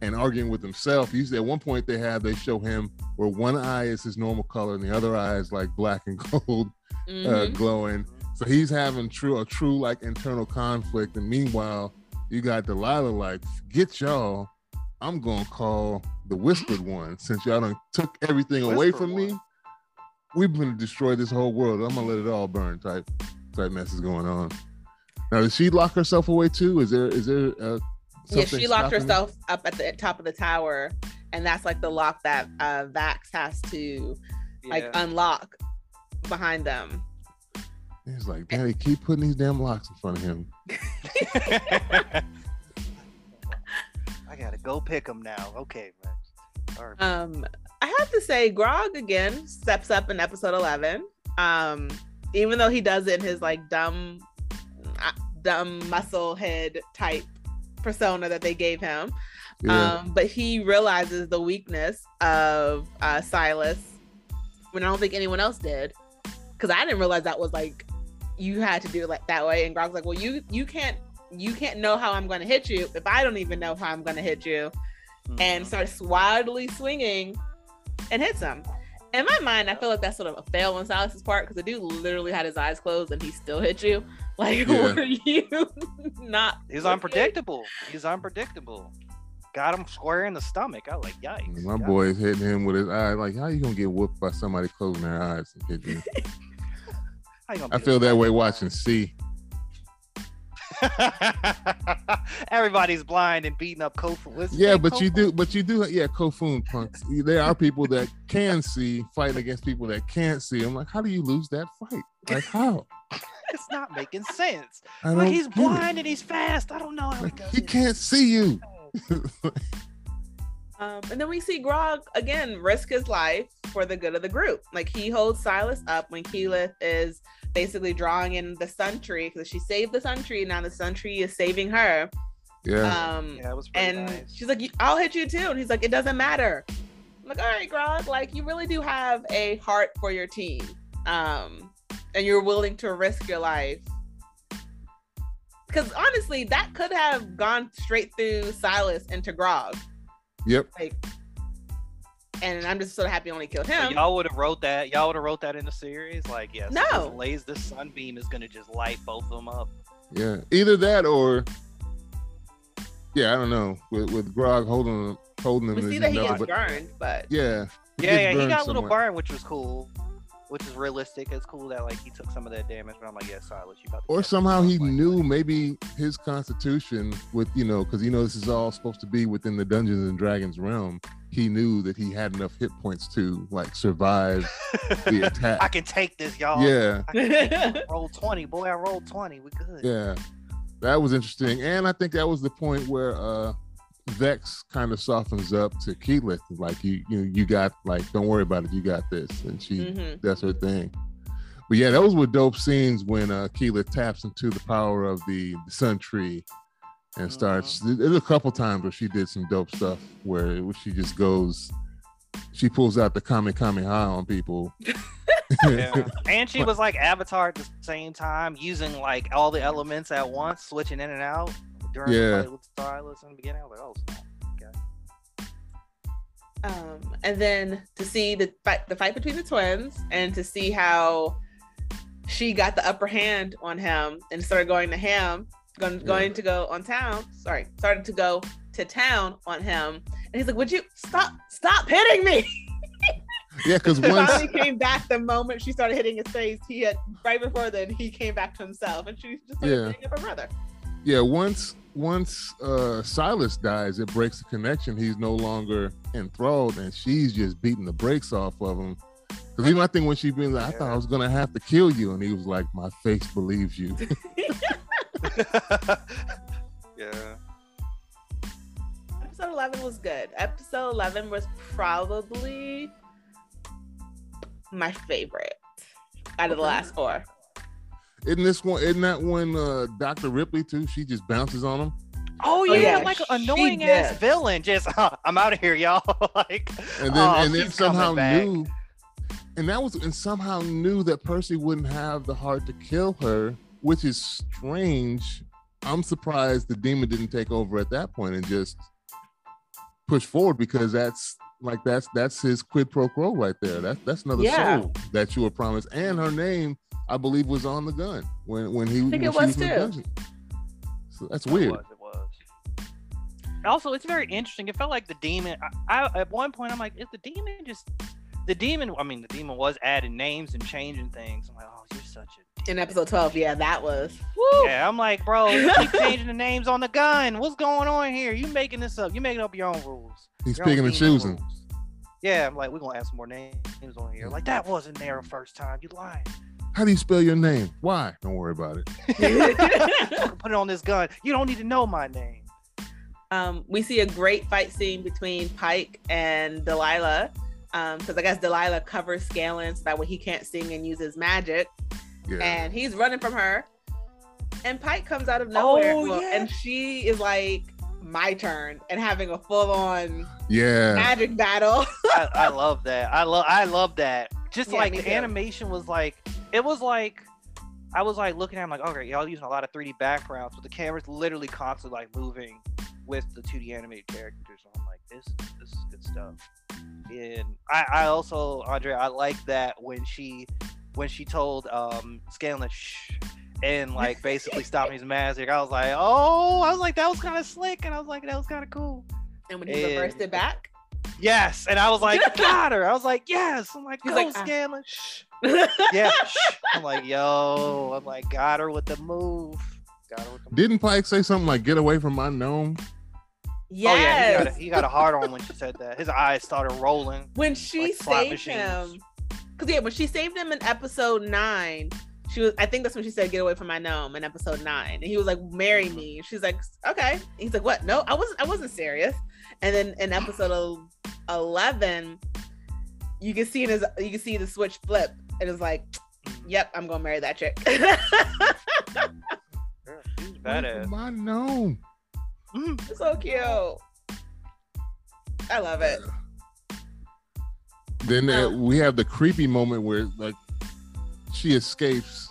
and arguing with himself. Usually at one point they have they show him where one eye is his normal color and the other eye is like black and gold uh, Mhm. glowing. So he's having true a true like internal conflict. And meanwhile, you got Delilah like, get y'all. I'm gonna call the whispered one since y'all done took everything away Whispered from me. We're gonna destroy this whole world. I'm gonna let it all burn. Type type mess is going on. Now, does she lock herself away too? Is there is there uh, Yeah, she locked stopping her? herself up at the top of the tower, and that's like the lock that uh, Vax has to like unlock behind them. He's like, Daddy, keep putting these damn locks in front of him. I gotta go pick him now. Okay, Rex. All right. Um, I have to say, Grog again steps up in episode eleven. Um, even though he does it in his like dumb, uh, dumb muscle head type persona that they gave him. Yeah. Um, but he realizes the weakness of uh, Silas when I don't think anyone else did, because I didn't realize that was like you had to do it like that way. And Grog's like, well, you you can't you can't know how I'm going to hit you if I don't even know how I'm going to hit you, and Mhm. starts wildly swinging and hits him. In my mind, I feel like that's sort of a fail on Silas's part because the dude literally had his eyes closed and he still hit you. Like, Yeah. were you not? He's looking? unpredictable. He's unpredictable. Got him square in the stomach. I was like, yikes. My God. boy is hitting him with his eye. Like, how you gonna get whooped by somebody closing their eyes and hit you? How you gonna I feel that way watching See. Everybody's blind and beating up Kofun. Yeah, name? but you do, but you do, yeah, Kofun punks. There are people that can see fighting against people that can't see. I'm like, how do you lose that fight? Like, how? It's not making sense. Like he's get it. blind and he's fast. I don't know how he Like, does he can't see you. Um, and then we see Grog again risk his life for the good of the group. Like he holds Silas up when Keyleth is basically drawing in the sun tree because she saved the sun tree. And now the sun tree is saving her. Yeah, Um, Yeah, it was and nice. she's like, "I'll hit you too." And he's like, "It doesn't matter." I'm like, "All right, Grog, like you really do have a heart for your team, um, and you're willing to risk your life." Because honestly, that could have gone straight through Silas into Grog. yep. Like, and I'm just so happy only killed So him. y'all would have wrote that. Y'all would have wrote that in the series. Like, yes, No. this lays the sunbeam is gonna just light both of them up. Yeah, either that or yeah, I don't know. With with Grog holding holding him, we see that he nothing gets but- burned, but yeah, Yeah, yeah, he gets got a little somewhere. burn, which was cool. Which is realistic. It's cool that like he took some of that damage, but I'm like, yeah, Silas, you about to or somehow he like, knew like- maybe his constitution with you know because you know this is all supposed to be within the dungeons and dragons realm he knew that he had enough hit points to like survive the attack I can take this, y'all. yeah I can take this. roll twenty, boy. I rolled twenty. We good. yeah that was interesting and i think that was the point where uh vex kind of softens up to keyleth like you you you got like don't worry about it you got this and she Mhm. that's her thing. But yeah, those were dope scenes when uh Keyleth taps into the power of the, the sun tree and starts there's a couple times where she did some dope stuff where she just goes she pulls out the Kame Kamehameha on people. Yeah. And she was like Avatar at the same time, using like all the elements at once, switching in and out during Yeah. the fight with Silas in the beginning. I was like, oh, snap. um, and then to see the fight, the fight between the twins, and to see how she got the upper hand on him and started going to him, going Yeah. going to go on town. Sorry, started to go to town on him, and he's like, "Would you stop? Stop hitting me!" yeah, because He once finally came back the moment she started hitting his face. He had right before then he came back to himself, and she just started Yeah. beating up her brother. yeah, once once uh Silas dies, it breaks the connection. He's no longer enthralled and she's just beating the brakes off of him. Because even I think when she been like, I thought I was gonna have to kill you, and he was like, My face believes you. yeah. Episode 11 was good. Episode 11 was probably my favorite out of the last four. Isn't this one? Isn't that when uh, Dr. Ripley too? She just bounces on him, Oh Oh, yeah, yeah, like an she annoying ass did. villain. Just I'm out of here, y'all. like, and then oh, and then somehow knew, and that was and somehow knew that Percy wouldn't have the heart to kill her, which is strange. I'm surprised the demon didn't take over at that point and just push forward because that's like that's that's his quid pro quo right there. That's that's another Yeah. soul that you were promised, and her name I believe was on the gun when when he I think when it she was in the too. So that's It weird. was, it was. Also, it's very interesting. It felt like the demon. I, I at one point I'm like, is the demon just the demon? I mean, the demon was adding names and changing things. I'm like, oh, you're such a In episode 12, yeah, that was. Woo! yeah. I'm like, bro, you keep changing the names on the gun. What's going on here? You making this up? You making up your own rules. He's Your own picking and demon choosing. rules. Yeah, I'm like, we're gonna add some more names on here. Like that wasn't there the first time. You lying. How do you spell your name? Why? Don't worry about it. Put it on this gun. You don't need to know my name. um, we see a great fight scene between Pike and Delilah. Because I guess Delilah covers Scanlan so that way he can't sing and use his magic. Yeah. and he's running from her. And Pike comes out of nowhere, Oh, well, yeah. and she is like, "My turn," and having a full-on yeah. magic battle. I, I love that. I love I love that. Just Yeah, like the too. animation was like it was like I was like looking at him like, okay, y'all using a lot of 3D backgrounds, but the camera's literally constantly like moving with the 2D animated characters. So I'm like, this this is good stuff. And I, I also, Andre, I like that when she when she told um Scanlan shh and like basically stopping his magic. I was like, oh, I was like, that was kind of slick, and I was like, that was kind of cool. and when he And- reversed it back, Yes, and I was like, got her. I was like, yes. I'm like, He's go, like, ah. Scanlan. Shh. Yeah. shh. I'm like, yo. I'm like, got her with the move. Got her with the move. Didn't Pike say something like "Get away from my gnome"? yes. Oh yeah, he got, a, he got a hard on when she said that. His eyes started rolling. when she like saved machines. him, because yeah, when she saved him in episode nine, she was. I think that's when she said, "Get away from my gnome" in episode nine, and he was like, "Marry mm-hmm. me." She's like, "Okay." He's like, "What? No, I wasn't. I wasn't serious." And then in episode eleven, you can see in his, you can see the switch flip, and it's like, "Yep, I'm gonna marry that chick." Yeah, he was badass. My gnome. Mhm. so cute. I love it. Then uh, we have the creepy moment where like she escapes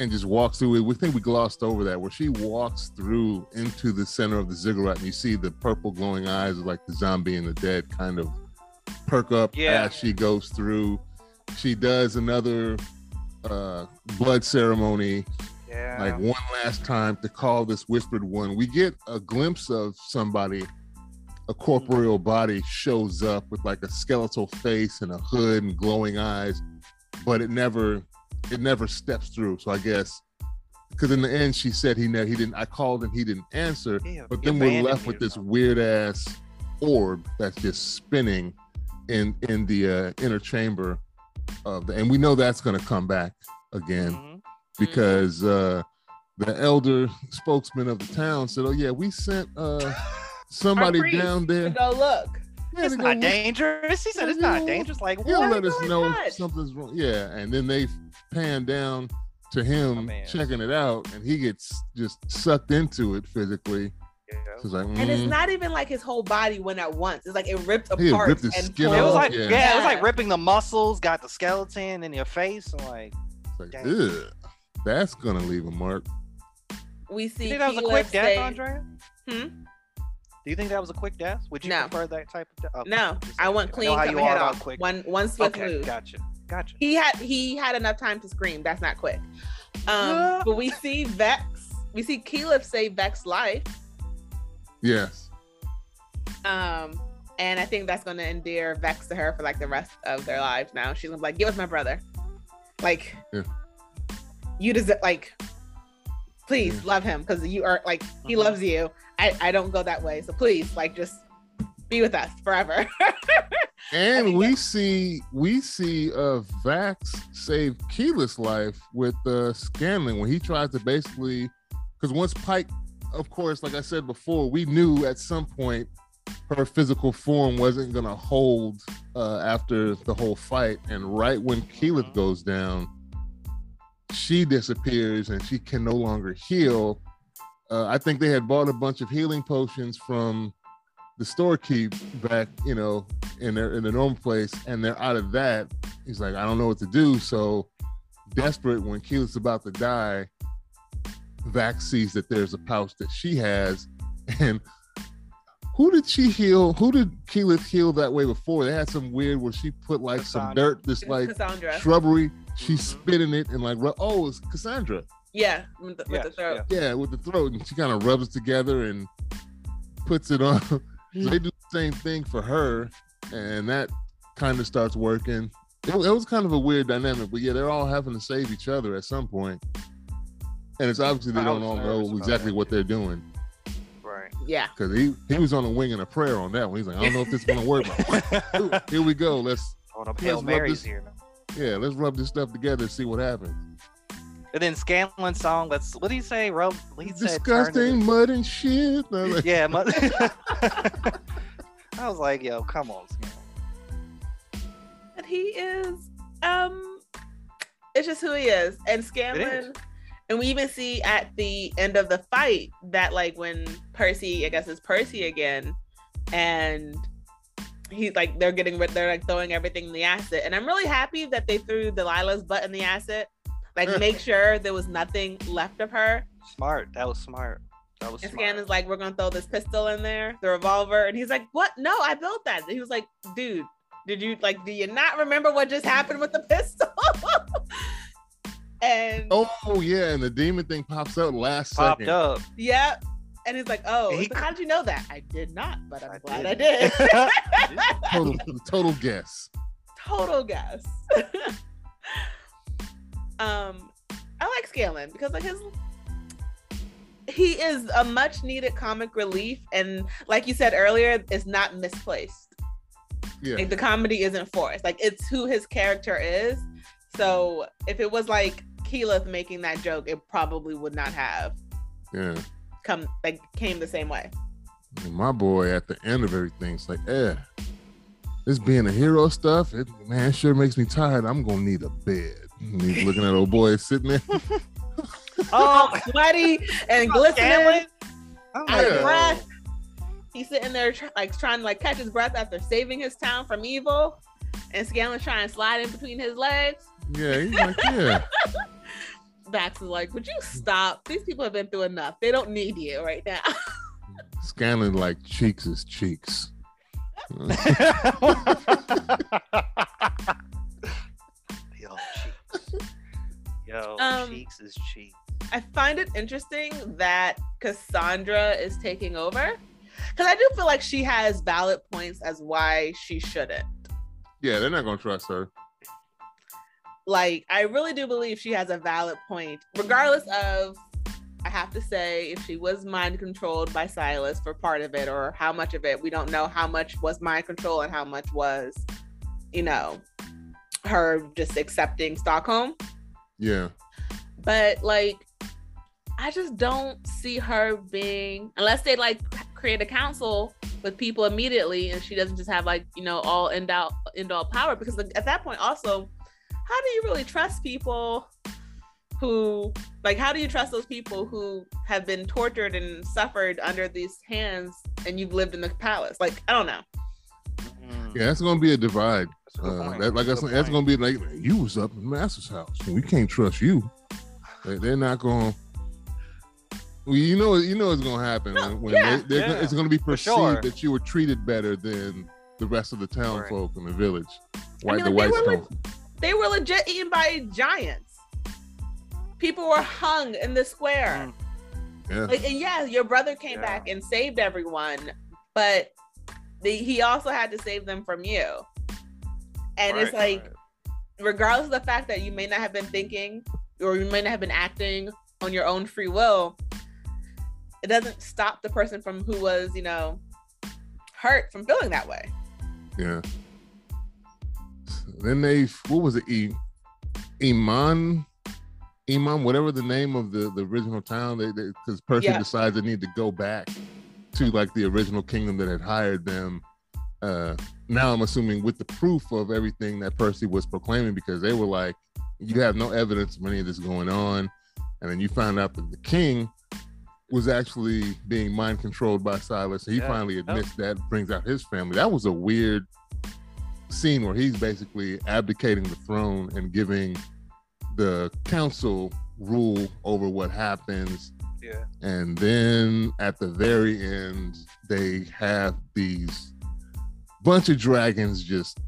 and just walks through it. We think we glossed over that where she walks through into the center of the ziggurat and you see the purple glowing eyes of like the zombie and the dead kind of perk up Yeah. as she goes through. She does another uh blood ceremony Yeah. like one last time to call this whispered one. We get a glimpse of somebody a corporeal body shows up with like a skeletal face and a hood and glowing eyes, but it never it never steps through. So I guess because in the end she said he never he didn't. I called and he didn't answer. Yeah, But then we're left with this weird ass orb that's just spinning in in the uh, inner chamber of the, and we know that's going to come back again Mhm. because uh, the elder spokesman of the town said, "Oh yeah, we sent uh, somebody down there. To go look. Yeah, It's not look. dangerous. He said it's not dangerous. Like He'll let us know if something's wrong." Yeah, and then they pan down to him Oh, checking it out, and he gets just sucked into it physically. Yeah. So it's like, And it's mm. not even like his whole body went at once. It's like it ripped apart. He apart. ripped his and skin It was off. like Yeah. yeah. it was like ripping the muscles, got the skeleton in your face, and like It's like, Dang. that's gonna leave a mark. we you see think that was a quick death, say- Andrea? Hmm? Do you think that was a quick death? Would you No. prefer that type of death? Okay, No, I saying. want clean how cut you my are head off. quick. One one swift Okay, move. gotcha, gotcha. He had he had enough time to scream. That's not quick. Um, but we see Vex. We see Keyleth save Vex's life. Yes. Um, and I think that's gonna endear Vex to her for like the rest of their lives. Now she's gonna be like, "Give us my brother." Like, Yeah. you deserve. Like, please Yeah. love him because you are like he Mhm. loves you. I I don't go that way, so please like just be with us forever. And we see we see uh Vax save Keyleth's life with uh Scanlan when he tries to basically because once Pike, of course, like I said before, we knew at some point her physical form wasn't gonna hold uh after the whole fight. And right when Keyleth Mhm. goes down, she disappears and she can no longer heal. Uh, I think they had bought a bunch of healing potions from the storekeep back, you know, in their in the normal place, and they're out of that. He's like, I don't know what to do. So desperate when Keyleth's about to die, Vax sees that there's a pouch that she has, and who did she heal? Who did Keyleth heal that way before? They had some weird where she put like some dirt, this like Cassandra. shrubbery. She Mhm. spit in it and like, oh, it's Cassandra. Yeah, with the, with the throat. yeah. Yeah, with the throat, and she kind of rubs it together and puts it on. so they do the same thing for her, and that kind of starts working. It, it was kind of a weird dynamic, but yeah, they're all having to save each other at some point, and it's obviously they don't all know exactly what they're doing Right. Yeah. because he he was on a wing and a prayer on that one. He's like, I don't know if this is gonna work. but here we go. Let's On a Hail rub Marys this- here yeah, let's rub this stuff together and see what happens. And then Scanlan's song. Let's. What do you say? Rub. He said, Disgusting mud and shit. And like, Yeah, mud. I was like, yo, come on, Scanlan. And he is um it's just who he is. And Scanlan and we even see at the end of the fight that like when Percy, I guess it's Percy again, and he's like they're getting rid they're like throwing everything in the acid. And I'm really happy that they threw Delilah's butt in the acid. Like make sure there was nothing left of her. Smart. That was smart. That was smart. And smart. is like, we're gonna throw this pistol in there, the revolver. And he's like, What? No, I built that. And he was like, dude, did you like do you not remember what just happened with the pistol? and Oh yeah, and the demon thing pops out last Popped second. up. yeah. And he's like, Oh, He he's how did you know that? I did not, but I'm I glad I did. did. Total, total guess. Total guess. um, I like Scanlan because like his he is a much needed comic relief and like you said earlier, it's not misplaced. Yeah, Like the comedy isn't forced. Like it's who his character is. So if it was like Keyleth making that joke, it probably would not have yeah. come like came the same way. And my boy at the end of everything's like, eh, this being a hero stuff, it man sure makes me tired. I'm gonna need a bed. And he's looking at old boy sitting there. Oh, sweaty and glistening. Scanlan. I'm out Yeah. breath. He's sitting there tr- like trying to like catch his breath after saving his town from evil, and Scanlan's trying to slide in between his legs. Yeah, he's like, yeah. Dax is like, "Would you stop? These people have been through enough. They don't need you right now." Scanlan like cheeks is cheeks. Yo, cheeks. Yo, Um, cheeks is cheeks. I find it interesting that Cassandra is taking over. because I do feel like she has valid points as why she shouldn't. Yeah, they're not gonna trust her. Like, I really do believe she has a valid point, regardless of. I have to say, if she was mind controlled by Silas for part of it, or how much of it, we don't know how much was mind control and how much was, you know, her just accepting Stockholm. Yeah. But like, I just don't see her being unless they like create a council with people immediately, and she doesn't just have like you know all end out end all power. Because at that point, also, how do you really trust people who like how do you trust those people who have been tortured and suffered under these hands and you've lived in the palace? Like I don't know. Yeah, that's gonna be a divide. A Uh, that, like That's that's, a that's gonna be like you was up in Master's house. We can't trust you. They, they're not going. Well, you know, you know, it's gonna happen No, when, when yeah. they, they're gonna- Yeah, it's gonna be perceived sure. that you were treated better than the rest of the town Right. folk in the village. White, mean, the like, white they were stone. They were legit eaten by giants. People were hung in the square. Mm. yeah, Like, and yeah, your brother came Yeah. back and saved everyone, but the, he also had to save them from you. And it's like, right. regardless of the fact that you may not have been thinking or you may not have been acting on your own free will, it doesn't stop the person from who was, you know, hurt from feeling that way. yeah. Then they, what was it? E, Emon, Emon, whatever the name of the the original town. They because Percy Yeah. decides they need to go back to like the original kingdom that had hired them. Uh, now I'm assuming with the proof of everything that Percy was proclaiming, because they were like, you have no evidence of any of this going on, and then you find out that the king was actually being mind controlled by Sylas. He Yeah. finally admits that, brings out his family. That was a weird scene where he's basically abdicating the throne and giving the council rule over what happens Yeah. and then at the very end they have these bunch of dragons just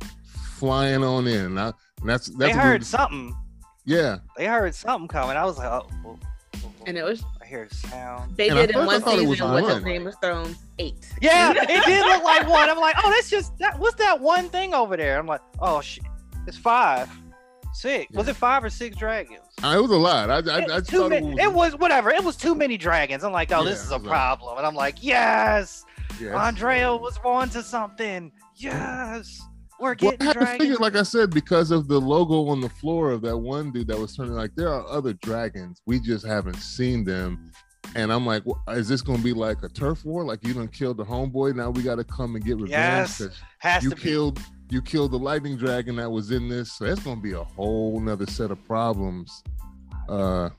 flying on in and, I, and that's They that's a heard something. yeah They heard something coming. I was like, oh, whoa. And it was, I hear a sound. they And at did in first I one thought it was season what one. Game of Thrones eight. Yeah, it did look like one. I'm like, oh, that's just that. What's that one thing over there? I'm like, oh shit, it's five, six. Was it five or six dragons? Uh, it was a lot i, I, it, I was just too thought it was, it was whatever. It was too many dragons. I'm like, oh, Yeah, this is a it was like- problem. And I'm like, yes, yeah, Andrea was on to something. Yes, we're well, I had to figure, like I said, because of the logo on the floor of that one dude that was turning like there are other dragons. We just haven't seen them. And I'm like, well, is this gonna be like a turf war? Like you done killed the homeboy, now we gotta come and get revenge. Yes, Has you to be. killed you killed the lightning dragon that was in this so that's gonna be a whole nother set of problems uh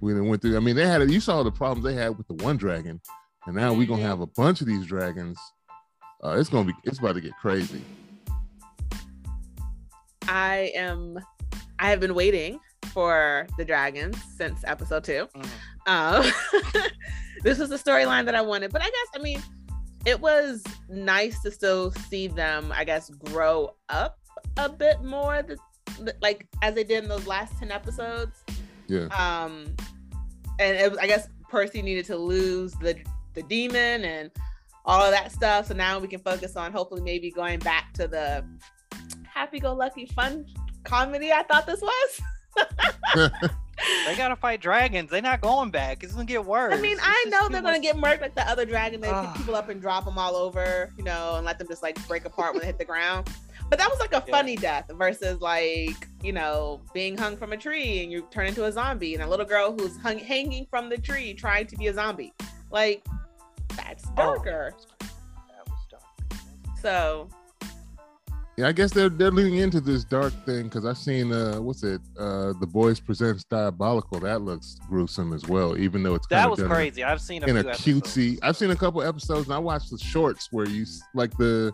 we done went through i mean they had you saw the problems they had with the one dragon and now we're gonna Mhm. have a bunch of these dragons uh it's gonna be it's about to get crazy I am, I have been waiting for the dragons since episode two. Mhm. Um, this was the storyline that I wanted, but I guess I mean, it was nice to still see them, I guess, grow up a bit more, the, the- like as they did in those last ten episodes. yeah Um, and it was, I guess Percy needed to lose the the demon and all of that stuff, so now we can focus on hopefully maybe going back to the happy-go-lucky fun comedy. I thought this was. They gotta fight dragons. They're not going back. It's gonna get worse. I mean, It's I know they're gonna get murked like the other dragon. They pick ah. people up and drop them all over, you know, and let them just like break apart when they hit the ground. But that was like a Yeah. funny death versus like you know being hung from a tree and you turn into a zombie and a little girl who's hung hanging from the tree trying to be a zombie. Like that's Oh. darker. That was dark. So yeah i guess they're they're leaning into this dark thing because i've seen uh what's it uh the boys presents diabolical that looks gruesome as well even though it's That was done in a- crazy. I've seen a in a cutesy. episodes. I've seen a couple episodes, and I watched the shorts where you like the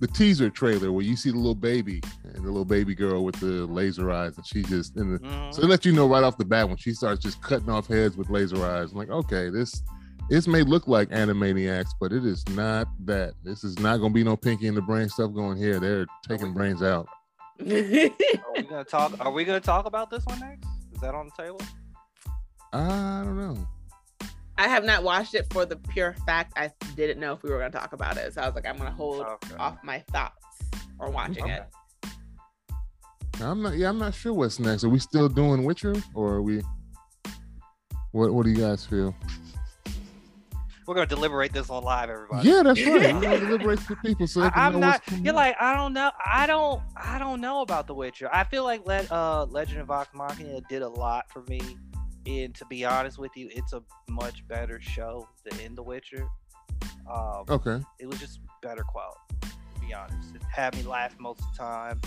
the teaser trailer where you see the little baby and the little baby girl with the laser eyes, and she just in the Mhm. so they let you know right off the bat when she starts just cutting off heads with laser eyes. I'm like, okay, this this may look like Animaniacs, but it is not that. This is not gonna be no pinky in the brain stuff going here. They're taking brains out. Are we gonna talk? Are we gonna talk about this one next? Is that on the table? I don't know. I have not watched it for the pure fact I didn't know if we were going to talk about it. So I was like, I'm going to hold Okay. off my thoughts on watching Okay. it. I'm not. Yeah, I'm not sure what's next. Are we still doing Witcher, or are we? What What do you guys feel? We're gonna deliberate this on live, everybody. Yeah, that's right. I'm gonna deliberate for people so they I, am what's not. You're like I don't know. I don't. I don't know about The Witcher. I feel like Le- uh, Legend of Vox Machina did a lot for me. And to be honest with you, it's a much better show than The Witcher. Um, Okay. it was just better quality. To be honest, it had me laugh most of the time.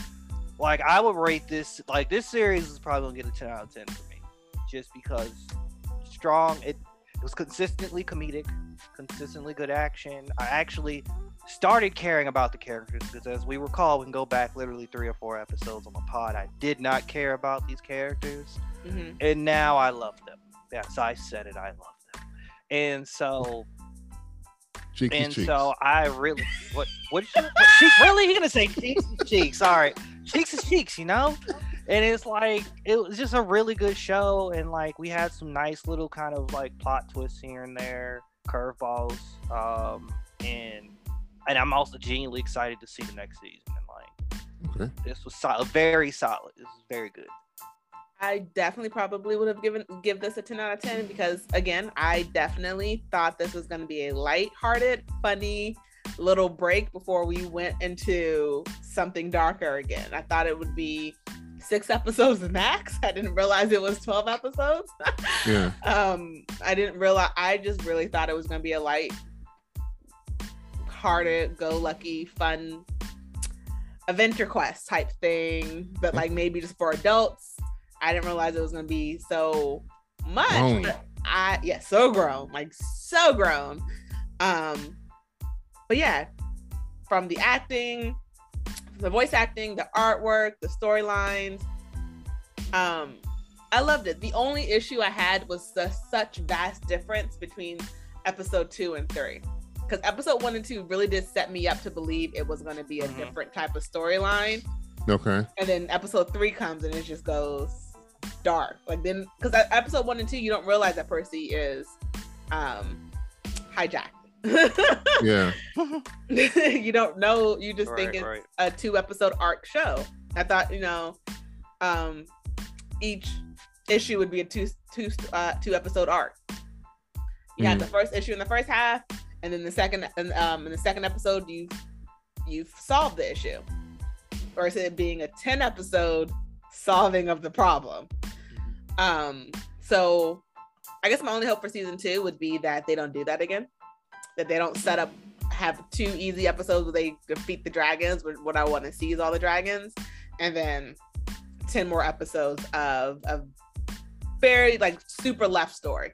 Like I would rate this. Like this series is probably gonna get a ten out of ten for me, just because strong. It, it was consistently comedic, consistently good action. I actually started caring about the characters because, as we recall, we can go back literally three or four episodes on the pod. I did not care about these characters, Mhm. and now I love them. Yes, I said it. I love them, and so Cheeks is and cheeks. so I really what what, did you, what cheeks really he gonna say cheeks is cheeks all right cheeks is cheeks you know? And it's like it was just a really good show and like we had some nice little kind of like plot twists here and there curveballs um and and I'm also genuinely excited to see the next season and like okay. this was solid very solid. This is very good. I definitely probably would have given give this a 10 out of 10 because again, I definitely thought this was going to be a light-hearted, funny little break before we went into something darker again. I thought it would be six episodes max. I didn't realize it was 12 episodes. Yeah. um I didn't realize I just really thought it was going to be a light hearted, go lucky, fun adventure quest type thing, but like maybe just for adults. I didn't realize it was gonna be so much. I yeah, so grown, like so grown. Um, but yeah, from the acting, the voice acting, the artwork, the storylines, um, I loved it. The only issue I had was the such vast difference between episode two and three. Because episode one and two really did set me up to believe it was going to be a Mhm. different type of storyline Okay. and then episode three comes and it just goes dark. Like then, because episode one and two, you don't realize that Percy is um hijacked. Yeah. you don't know. You just think it's right. a two episode arc show. I thought you know, um, each issue would be a two two uh, two episode arc. You had Mm. the first issue in the first half, and then the second and um in the second episode you you've solved the issue, or is it being a ten episode solving of the problem. Um, so I guess my only hope for season two would be that they don't do that again. That they don't set up have two easy episodes where they defeat the dragons. But what I want to see is all the dragons, and then ten more episodes of of very like super left story.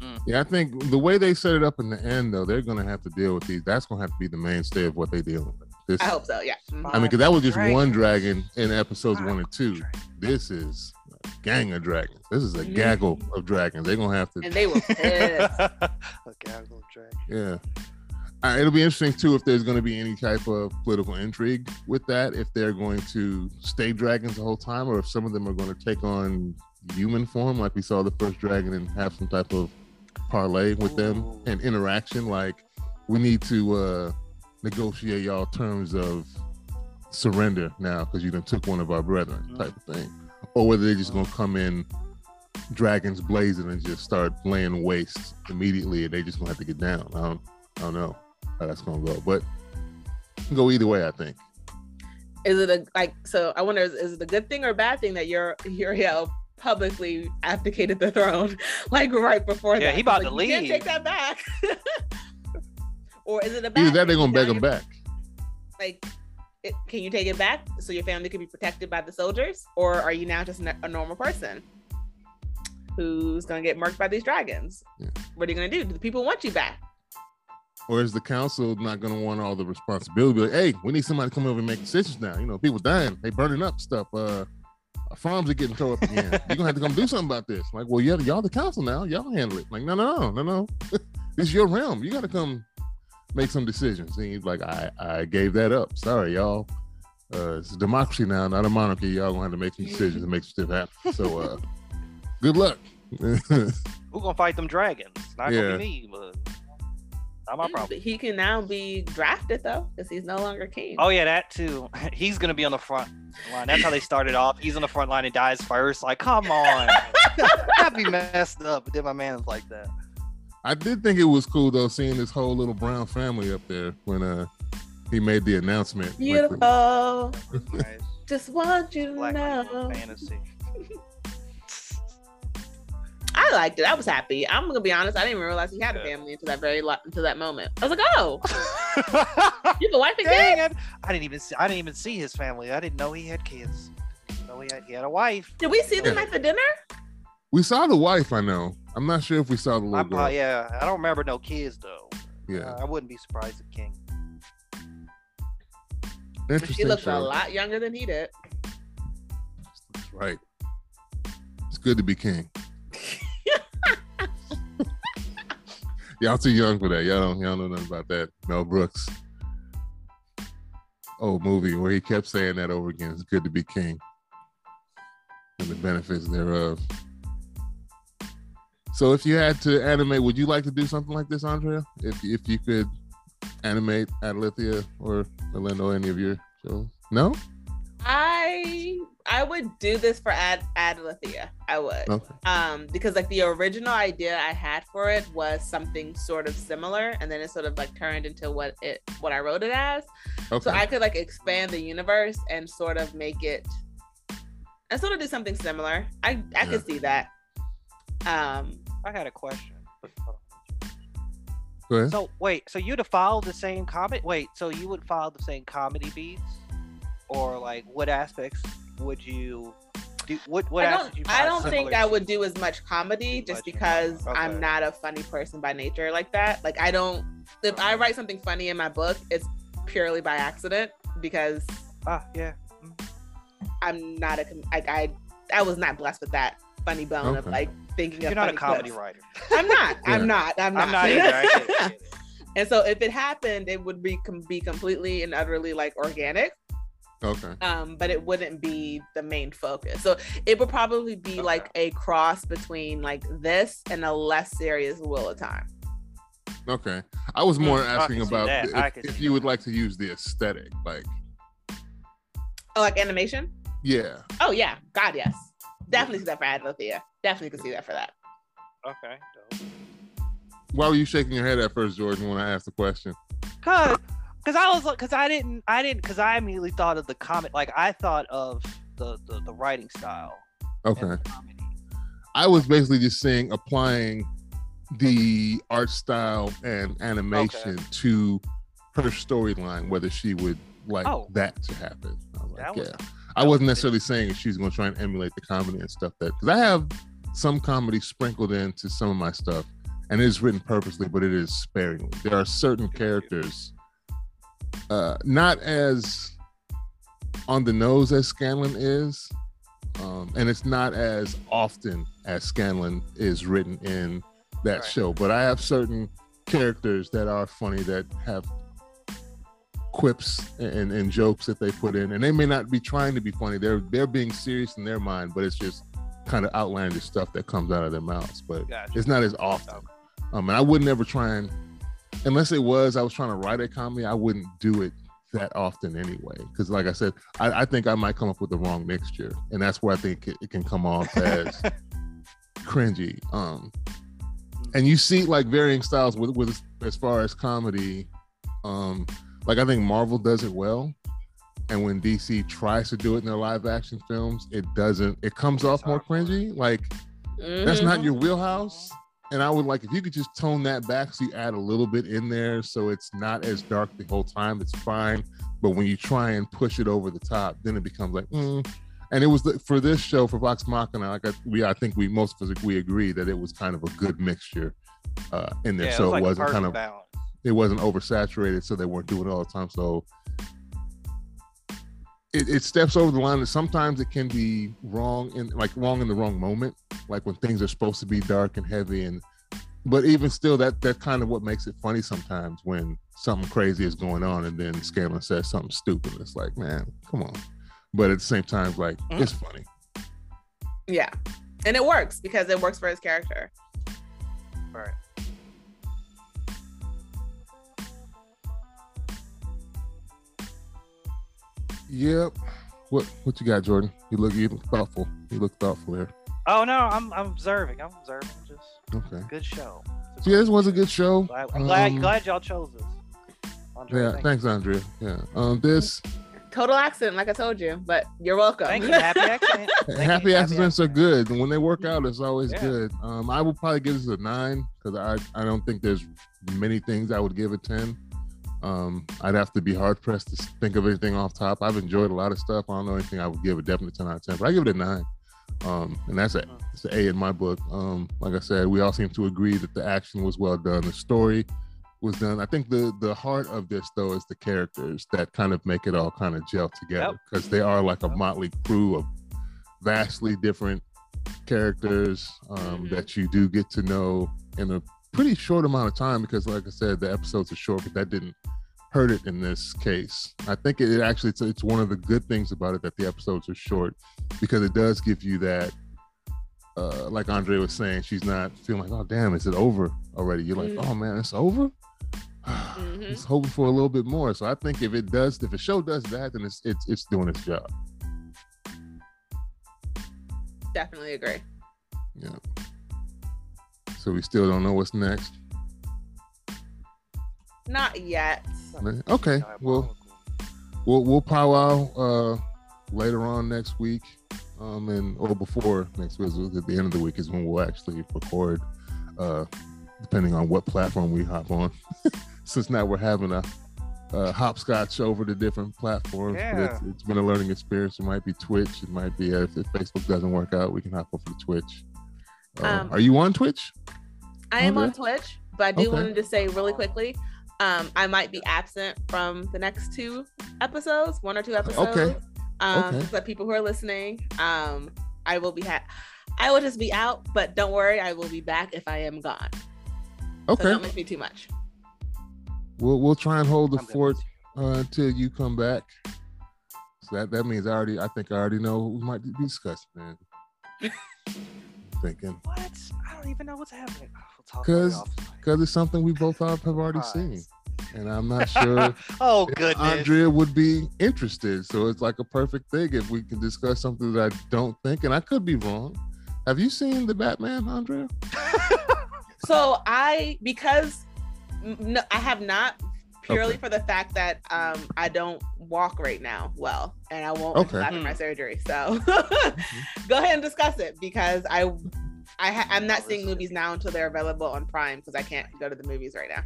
Mm. Yeah, I think the way they set it up in the end, though, they're gonna have to deal with these. That's gonna have to be the mainstay of what they're dealing with. This, I hope so. Yeah. I mean, because that was just Dragons. one dragon in episodes one and two. Dragon. This is a gang of dragons. This is a Mhm. gaggle of dragons. They're gonna have to. And they were pissed. okay, I'm gonna. Yeah. Uh, it'll be interesting too if there's going to be any type of political intrigue with that. If they're going to stay dragons the whole time, or if some of them are going to take on human form, like we saw the first dragon, and have some type of parlay with them and interaction. Like we need to uh, negotiate y'all terms of surrender now because you done took one of our brethren, type of thing. Or whether they're just going to come in dragons blazing and just start laying waste immediately, and they just gonna have to get down. I don't, I don't know how that's gonna go, but it can go either way. I think. is it a like so i wonder is, is it a good thing or a bad thing that you're Uriel publicly abdicated the throne like right before Yeah, that he about Like, to you can't take that back or is it a bad Either that, they're gonna beg him back. like it, can you take it back so your family can be protected by the soldiers or are you now just a normal person who's gonna get murked by these dragons Yeah. what are you gonna do do the people want you back Or is the council not gonna want all the responsibility? Like, hey, we need somebody to come over and make decisions now. You know, people dying, they burning up stuff. Uh, our farms are getting tore up again. You're gonna have to come do something about this. Like, well, yeah, y'all the council now. Y'all handle it. Like, no, no, no, no, no. this is your realm. You got to come make some decisions. And he's like, I, I gave that up. Sorry, y'all. Uh, it's a democracy now, not a monarchy. Y'all gonna have to make some decisions and make some stuff happen. So, uh, good luck. Who gonna fight them dragons? Not Yeah. gonna be me, but not my problem. He can now be drafted though, because he's no longer king. Oh yeah, that too. He's gonna be on the front line. That's how they started off. He's on the front line and dies first. Like, come on, that'd be messed up. But then my man was like that. I did think it was cool though, seeing this whole little brown family up there when uh he made the announcement. Like, Beautiful. Nice. Just want you to Black know. fantasy. I liked it. I was happy. I'm gonna be honest. I didn't even realize he had a family until that very lo- until that moment. I was like, oh, you have a wife and Dang kids. it! I didn't even see. I didn't even see his family. I didn't know he had kids. Didn't know he had, he had a wife. Did we see them at the dinner? We saw the wife, I know. I'm not sure if we saw the little I'm, girl. uh, yeah, I don't remember no kids though. yeah. Uh, I wouldn't be surprised if King. But Interesting. she looks a lot younger than he did. Right. It's good to be king. y'all too young for that. Y'all don't y'all know nothing about that. Mel Brooks. Old movie where he kept saying that over again. It's good to be king. And the benefits thereof. So if you had to animate, would you like to do something like this, Andrea? If if you could animate Adalithiel or Melinda or any of your shows? No? I I would do this for Ad Adalithiel. I would. Okay. Um, because like the original idea I had for it was something sort of similar, and then it sort of like turned into what it what I wrote it as. Okay. So I could like expand the universe and sort of make it and sort of do something similar. I I Yeah. could see that. Um I had a question. Go ahead. So wait, so you'd have followed the same comedy? Wait, so you would follow the same comedy beats, or like what aspects would you do? What what I don't you I don't think I would do as much comedy just much, because okay. I'm not a funny person by nature like that. Like I don't if I write something funny in my book, it's purely by accident because Ah, yeah. I'm not a com- like I I was not blessed with that funny bone of like thinking You're of not a funny comedy clips. writer. I'm not. Yeah. I'm not. I'm not. I'm not either. I get it, I get it. and so if it happened, it would be com- be completely and utterly like organic. Okay. Um, but it wouldn't be the main focus. So it would probably be Okay. like a cross between like this and a less serious Wheel of Time. Okay. I was more Mm, asking about if, if see you would like to use the aesthetic. Like, Oh, like animation? yeah. Oh yeah, God yes, definitely see that for Adalithiel. Definitely could see that for that. Okay. dope. Why were you shaking your head at first, Jordan, when I asked the question? Cause, cause I was like, cause I didn't, I didn't, cause I immediately thought of the comic. Like I thought of the the, the writing style. Okay. I was basically just saying applying the art style and animation to her storyline, whether she would like Oh. that to happen. I was like, That was- yeah. I wasn't necessarily saying she's going to try and emulate the comedy and stuff that because I have some comedy sprinkled into some of my stuff, and it is written purposely, but it is sparingly. There are certain characters, uh, not as on the nose as Scanlan is, um, and it's not as often as Scanlan is written in that Right. show. But I have certain characters that are funny that have quips and, and jokes that they put in, and they may not be trying to be funny. They're they're being serious in their mind, but it's just kind of outlandish stuff that comes out of their mouths. But Gotcha. it's not as often. Um, and I would never try and, unless it was, I was trying to write a comedy, I wouldn't do it that often anyway. Because, like I said, I, I think I might come up with the wrong mixture, and that's where I think it, it can come off as cringy. Um, and you see like varying styles with with as far as comedy. Um, like I think Marvel does it well. And when DC tries to do it in their live action films, it doesn't. It comes off more cringy. Like that's not your wheelhouse. And I would like if you could just tone that back so you add a little bit in there so it's not as dark the whole time, it's fine. But when you try and push it over the top, then it becomes like, mm. and it was the, for this show for Vox Machina. Like I, we, I think we most of us we agree that it was kind of a good mixture uh, in there, Yeah, so it, was like a kind of balance. It wasn't oversaturated, so they weren't doing it all the time. So it, it steps over the line, and sometimes it can be wrong in like wrong in the wrong moment, like when things are supposed to be dark and heavy, and but even still, that that's kind of what makes it funny sometimes when something crazy is going on, and then Scanlan says something stupid. It's like, man, come on. But at the same time, like Mhm. it's funny. Yeah. and it works because it works for his character. Right. Yep. What what you got, Jordan? You look you look thoughtful. You look thoughtful here. Oh no, I'm I'm observing. I'm observing. Just Okay. good show. It's a So, yeah, this was a good show. Glad, I'm glad, Um, glad y'all chose this. Andre, Yeah, thank thanks, Andrea. Yeah. Um, this Total accident, like I told you, but you're welcome. Thank you. Happy accident. Thank you. happy accidents are good, when they work out, it's always Yeah. good. Um, I will probably give this a nine because I I don't think there's many things I would give a ten. Um, I'd have to be hard pressed to think of anything off top. I've enjoyed a lot of stuff. I don't know anything I would give a definite ten out of ten, but I give it a nine. Um, and that's a it's an A in my book. Um, like I said, we all seem to agree that the action was well done, the story was done. I think the the heart of this though is the characters that kind of make it all kind of gel together because they are like a motley crew of vastly different characters um, Mhm. that you do get to know in a pretty short amount of time because like I said, the episodes are short, but that didn't hurt it in this case. I think it, it actually it's, it's one of the good things about it that the episodes are short because it does give you that uh, like Andre was saying, she's not feeling like, oh damn, is it over already? You're like, Mhm. oh man, it's over. Mhm. It's hoping for a little bit more. So I think if it does, if a show does that, then it's it's it's doing its job. Definitely agree. Yeah. So we still don't know what's next. Not yet. Okay, well we'll we'll powwow uh, later on next week, um, and or before next week. At the end of the week is when we'll actually record, uh, depending on what platform we hop on. Since now we're having a, a hopscotch over the different platforms, but Yeah. it's, it's been a learning experience. It might be Twitch. It might be uh, if, if Facebook doesn't work out, we can hop over to Twitch. Uh, Um, are you on Twitch? I am on Twitch, but I do Okay. wanted to say really quickly, um, I might be absent from the next two episodes, one or two episodes. Okay. Um, Okay. for people who are listening, um, I will be ha- I will just be out, but don't worry, I will be back if I am gone. So Okay, don't miss me too much. we'll we'll try and hold the I'm fort uh, until you come back. So that that means I already I think I already know who we might be discussing. Man. Thinking you. What? I don't even know what's happening. We'll talk about it 'Cause- off the mic. because it's something we both have have already seen, and I'm not sure oh if goodness. Andrea would be interested. So it's like a perfect thing if we can discuss something that I don't think, and I could be wrong. Have you seen the Batman, Andrea? So I because no, I have not purely Okay. for the fact that um I don't walk right now well, and I won't Okay. after my Hmm. surgery. So go ahead and discuss it because I I ha- I'm not seeing movies now until they're available on Prime because I can't go to the movies right now.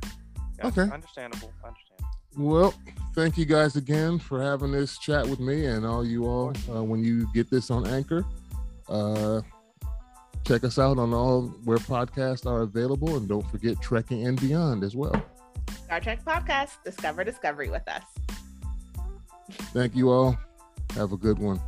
Yeah, Okay. Understandable. Understandable. Well, thank you guys again for having this chat with me and all you all. Uh, when you get this on Anchor, uh, check us out on all where podcasts are available, and don't forget Trekking and Beyond as well. Star Trek podcast, discover discovery with us. Thank you all. Have a good one.